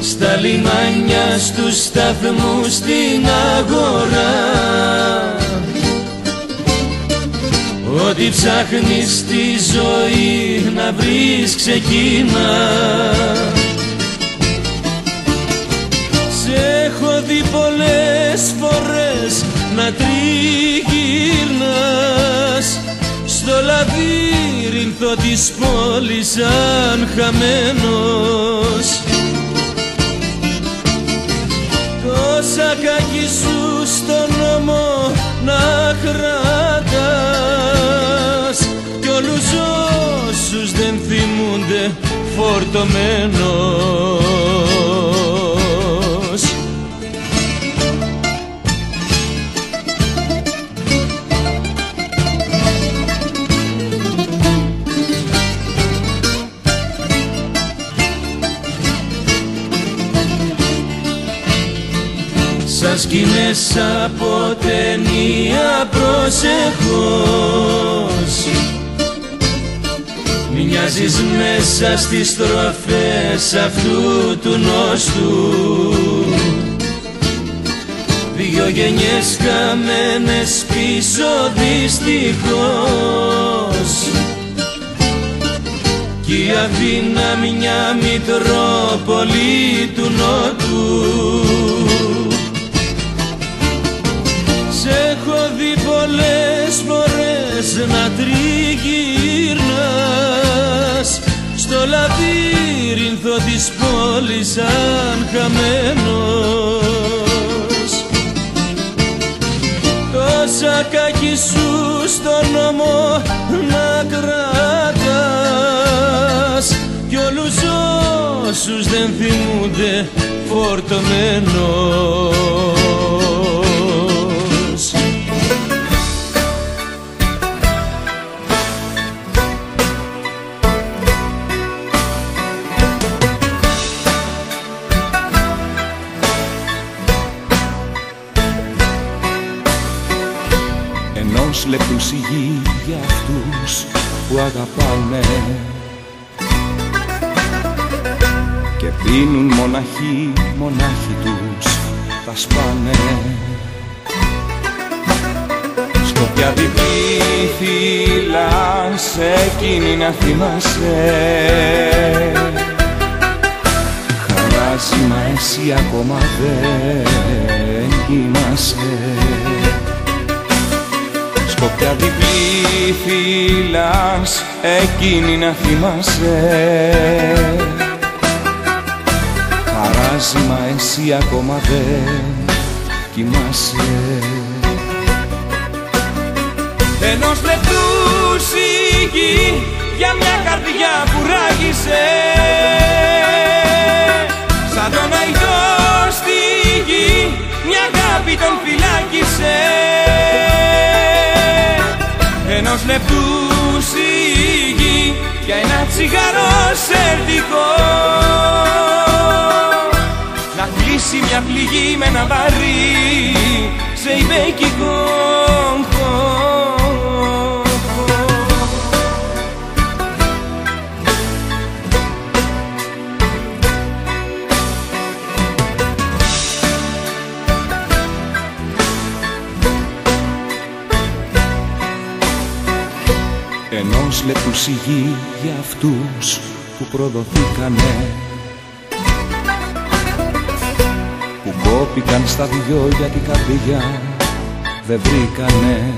Στα λιμάνια, στους σταθμούς, στην αγορά. Ό,τι ψάχνεις στη ζωή να βρεις ξεκίνα. Σε έχω δει πολλές φορές Στο λαβύρινθο της πόλης σαν χαμένος. Το σακάκι σου στον νόμο να κρατάς. Κι όλους όσους δεν θυμούνται φορτωμένος σαν σκηνές από ταινία προσεχώς. Μοιάζεις μέσα στις στροφές αυτού του νόστου. Δυο γενιές χαμένες πίσω δυστυχώς. Κι η Αθήνα μια μητρόπολη του Νότου φορές να τριγυρνάς Στο λαβύρινθο της πόλης σαν χαμένος σακάκι σου στον νόμο να κρατάς κι όλους όσους δεν θυμούνται φορτωμένος ενός λεπτού σιγή για αυτούς που αγαπάνε και πίνουν μοναχοί, μονάχοι τους τα σπάνε. Σκοπιά διπλή φύλλα σε εκείνη να θυμάσαι. Χαράζει μα εσύ ακόμα δεν κοιμάσαι Σκοπιά διπλή φύλλας εκείνη να θυμάσαι. Χαράζει μα εσύ ακόμα δεν κοιμάσαι. Ενός λεπτού σιγή για μια καρδιά που ράγισε Σαν τον αϊδό στη γη μια αγάπη τον φυλάκισε Ενός λεπτού σιγή για ένα τσιγάρο σερτικό. Να κλείσει μια πληγή με ένα βαρύ σε υπέκικο ενός λεπτού σιγή για αυτούς που προδοθήκανε. Που κόπηκαν στα δυο για την καρδιά δεν βρήκανε.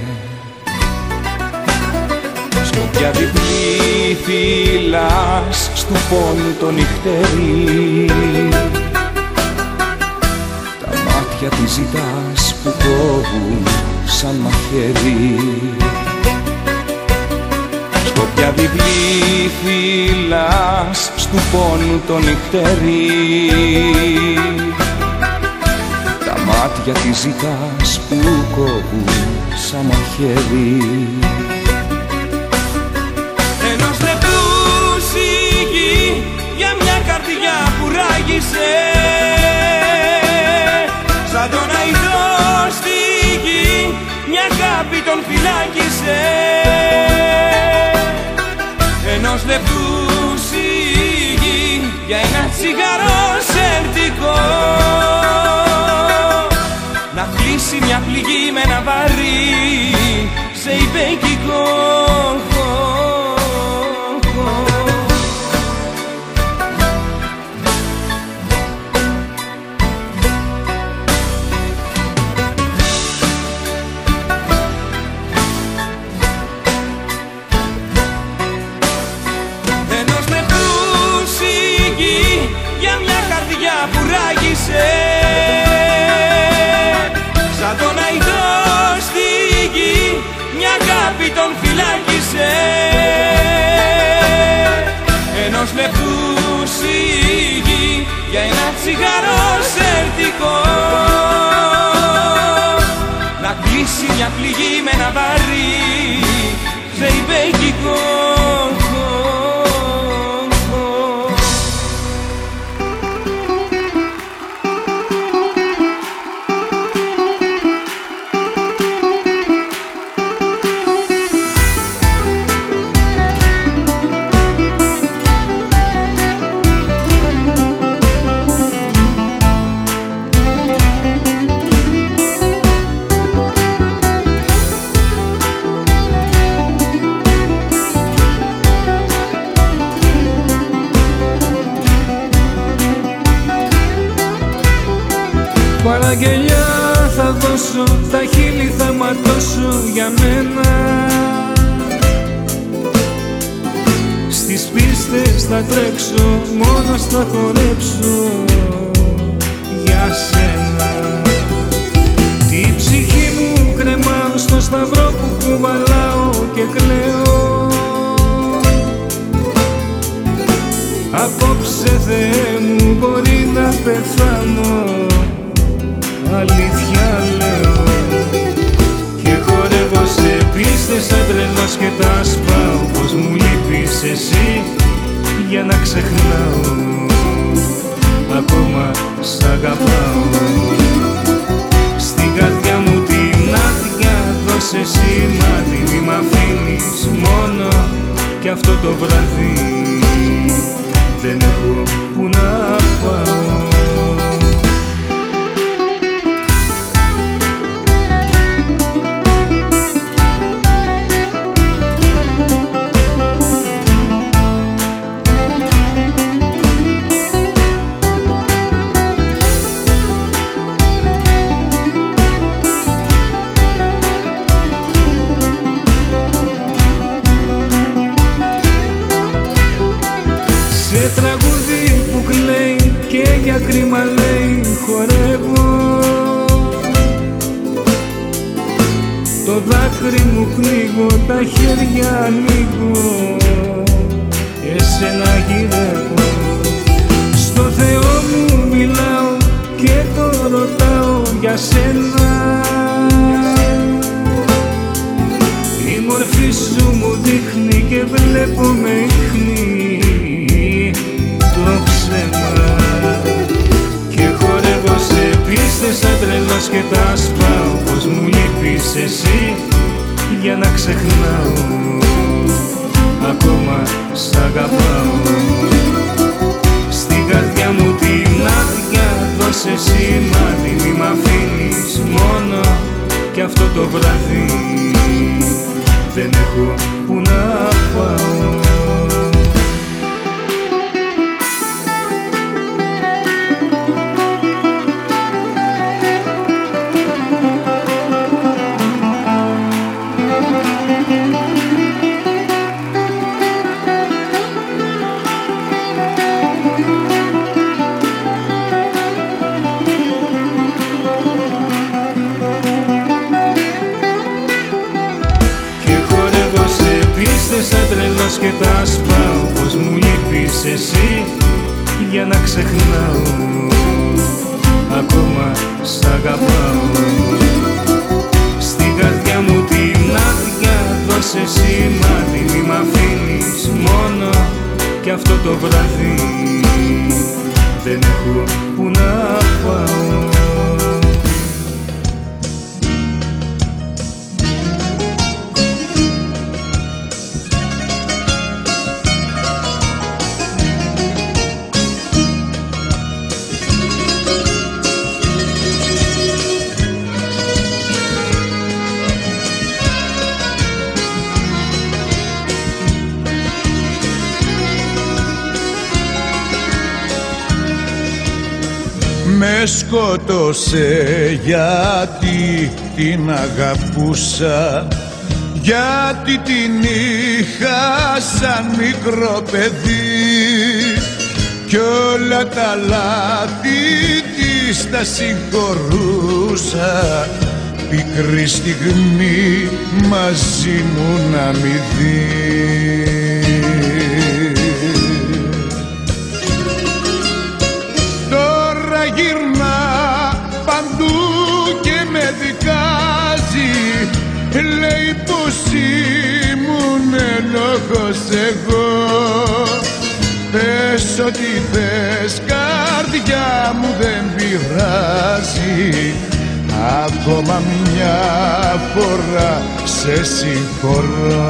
Σκοπιά διπλή φύλλας στου πόνου το νυχτερί. Τα μάτια της ζητάς που κόβουν σαν μαχαίρι Σκοπιά διπλή φύλλας στου πόνου το νυχτερί. Τα μάτια της ζητάς που κόβουν σαν μαχαίρι. Ενός λεπτού σιγή για μια καρδιά που ράγισε. Σαν τον αϊδό στη γη μια αγάπη τον φυλάκισε Ενός λεπτού σιγή για ένα τσιγάρο σερτικό. Να κλείσει μια πληγή με ένα βαρύ σε υπέκικο μια πληγή με ένα βαρύ Με σκότωσε γιατί την αγαπούσα γιατί την είχα σαν μικρό παιδί κι όλα τα λάθη της τα συγχωρούσα πικρή στιγμή μαζί μου να μη δεις. εγώ Πες ό,τι θες καρδιά μου δεν πειράζει. Ακόμα μια φορά σε συγχωρώ.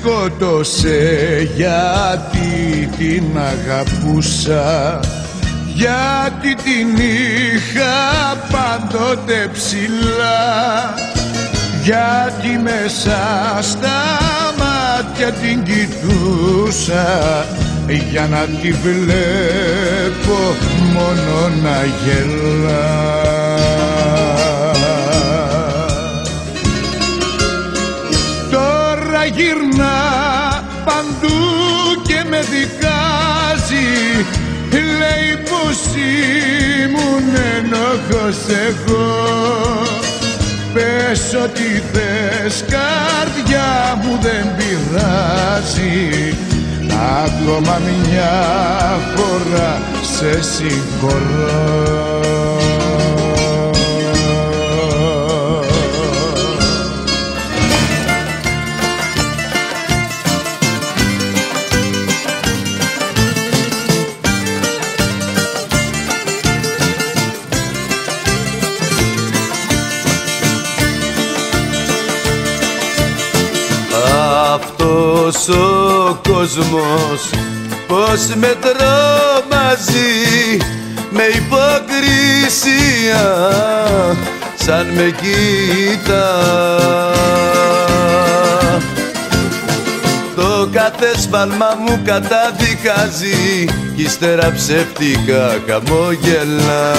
Σκότωσε γιατί την αγαπούσα γιατί την είχα πάντοτε ψηλά γιατί μέσα στα μάτια την κοιτούσα για να τη βλέπω μόνο να γελά. Τώρα γυρνά παντού και με δικάζει λέει πως ήμουν ενοχός εγώ. Πες ότι θες καρδιά μου δεν πειράζει. Ακόμα μια φορά σε συγχωρώ Αυτός ο κόσμος πως με τρομάζει με υποκρισία σαν με κοίτα. Το κάθε σφάλμα μου καταδικάζει κι ύστερα ψεύτικα χαμόγελα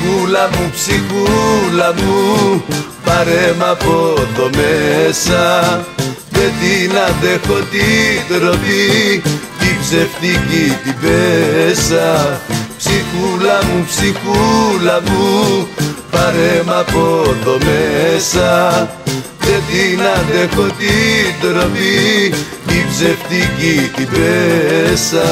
Ψυχούλα μου, ψυχούλα μου πάρε μ' από το μέσα. Δεν την αντέχω την τροπή την ψευτική την πέσα. Ψυχούλα μου, ψυχούλα μου πάρε μ' από το μέσα. Δεν την αντέχω την τροπή την ψευτική την πέσα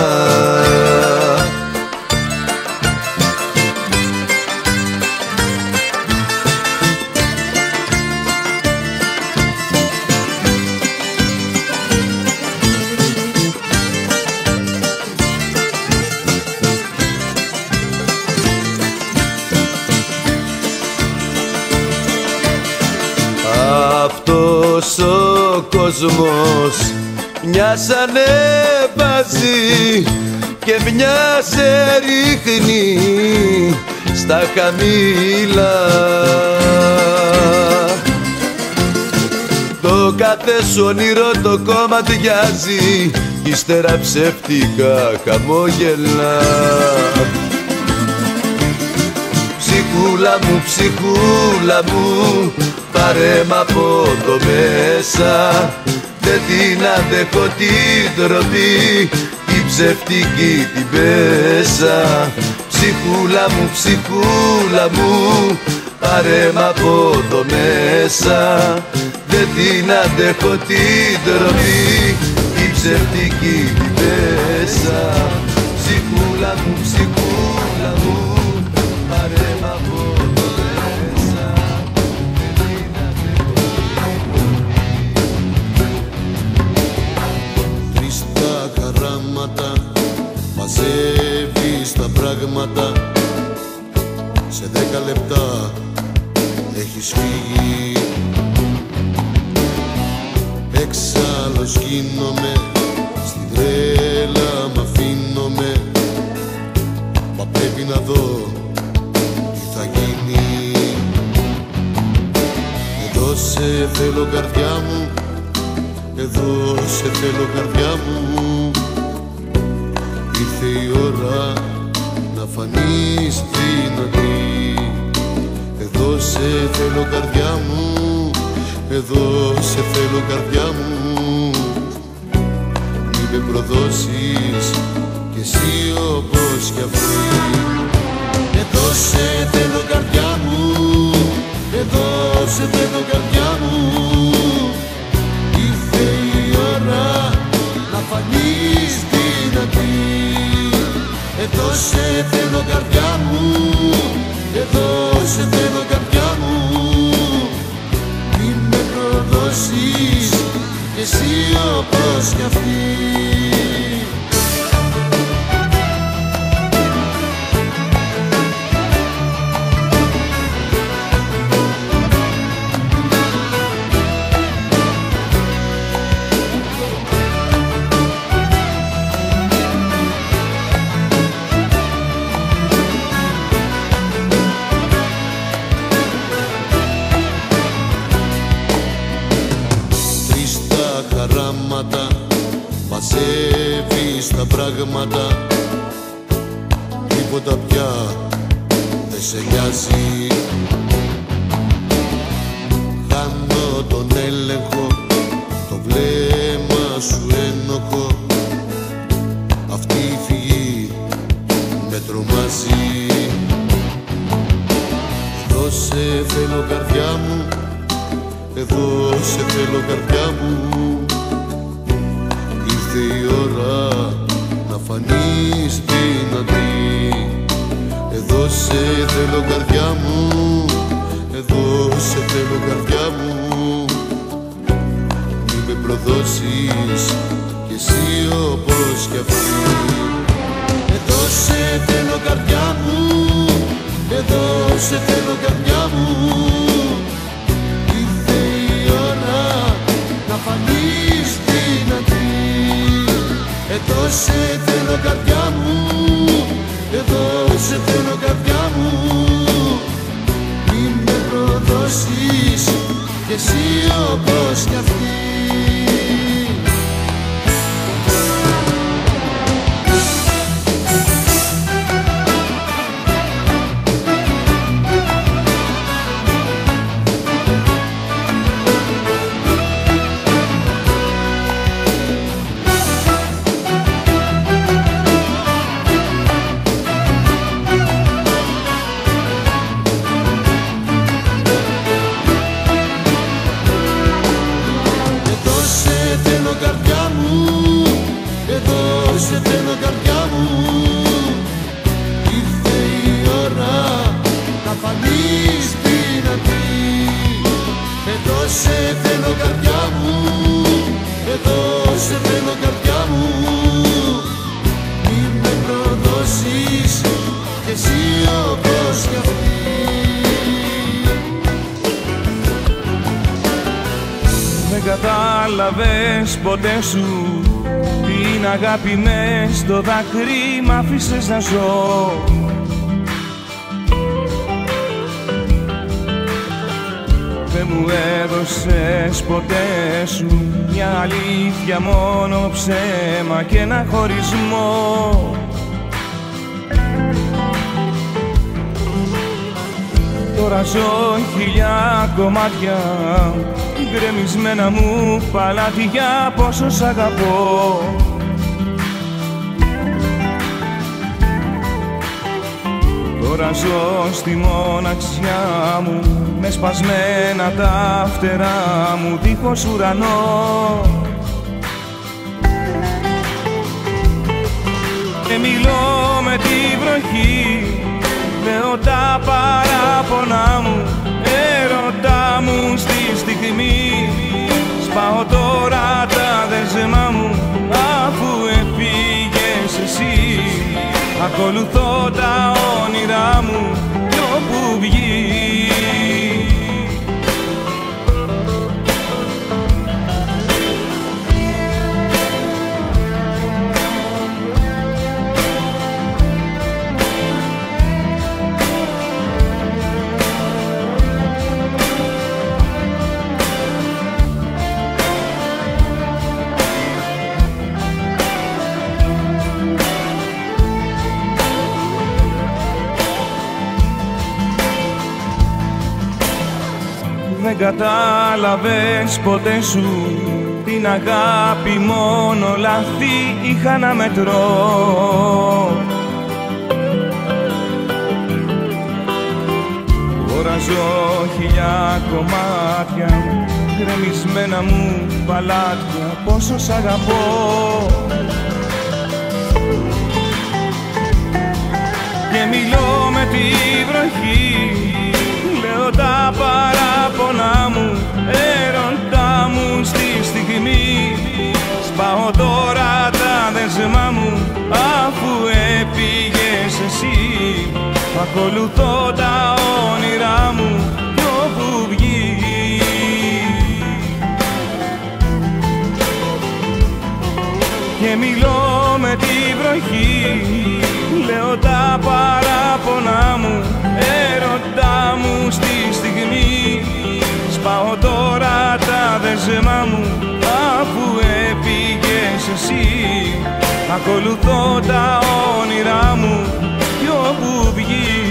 κόσμος. Μια σαν ανέβαζει και μια σε ρίχνει στα χαμήλα. Το κάθε σου όνειρο το κομματιάζει ύστερα ψεύτικα χαμόγελα Ψυχούλα μου, ψυχούλα μου. Πάρε μ' από το μέσα. Δεν την αντέχω την τροπή την ψευτική την πέσα. Ψυχούλα μου, ψυχούλα μου. Πάρε μ' από το μέσα. Δεν την αντέχω την τροπή την ψευτική την πέσα. Ψυχούλα μου, ψυχούλα Μαζεύεις τα πράγματα. Σε δέκα λεπτά Έχεις φύγει. Έξαλλος γίνομαι Στην τρέλα μ' αφήνομαι. Μα πρέπει να δω Τι θα γίνει. Εδώ σε θέλω καρδιά μου. Εδώ σε θέλω καρδιά μου Ήρθε η ώρα να φανείς δυνατή Εδώ σε θέλω καρδιά μου. Εδώ σε θέλω καρδιά μου. Μη με προδώσεις κι εσύ όπως κι αυτή Εδώ σε θέλω καρδιά μου. Εδώ σε θέλω καρδιά μου. Ήρθε η ώρα να φανείς δυνατή Εδώ σε θέλω καρδιά μου Εδώ σε θέλω καρδιά μου. Μη με προδώσεις κι εσύ όπως κι αυτή όπως κι αυτή αγάπη με στο δάκρυ μ' άφησες να ζω. Δεν μου έδωσες ποτέ σου Μια αλήθεια μόνο ψέμα και ένα χωρισμό. Τώρα ζω χιλιά κομμάτια γκρεμισμένα μου παλάτια πόσο σ' αγαπώ Τώρα ζω στη μοναξιά μου με σπασμένα τα φτερά μου δίχως ουρανό. Και μιλώ με τη βροχή Λέω τα παράπονά μου Έρωτά μου στη στιγμή. Σπάω τώρα τα δεσμά μου Αφού έφυγες εσύ Ακολουθώ τα όνειρά μου Κι όπου βγει Δεν κατάλαβες ποτέ σου. Την αγάπη μόνο λάθη είχα να μετρώ. Τώρα ζω χιλιά κομμάτια Γκρεμισμένα μου παλάτια Πόσο σ' αγαπώ. Και μιλώ με τη βροχή Λέω τα παράπονά μου Έρωτά μου στη στιγμή. Σπάω τώρα τα δεσμά μου Αφού έφυγες εσύ. Ακολουθώ τα όνειρά μου Κι όπου βγει. Και μιλώ με τη βροχή Λέω τα παράπονά μου Έρωτά μου στη στιγμή πάω τώρα τα δεσμά μου Αφού έπηγες εσύ. Ακολουθώ τα όνειρά μου Κι όπου βγεις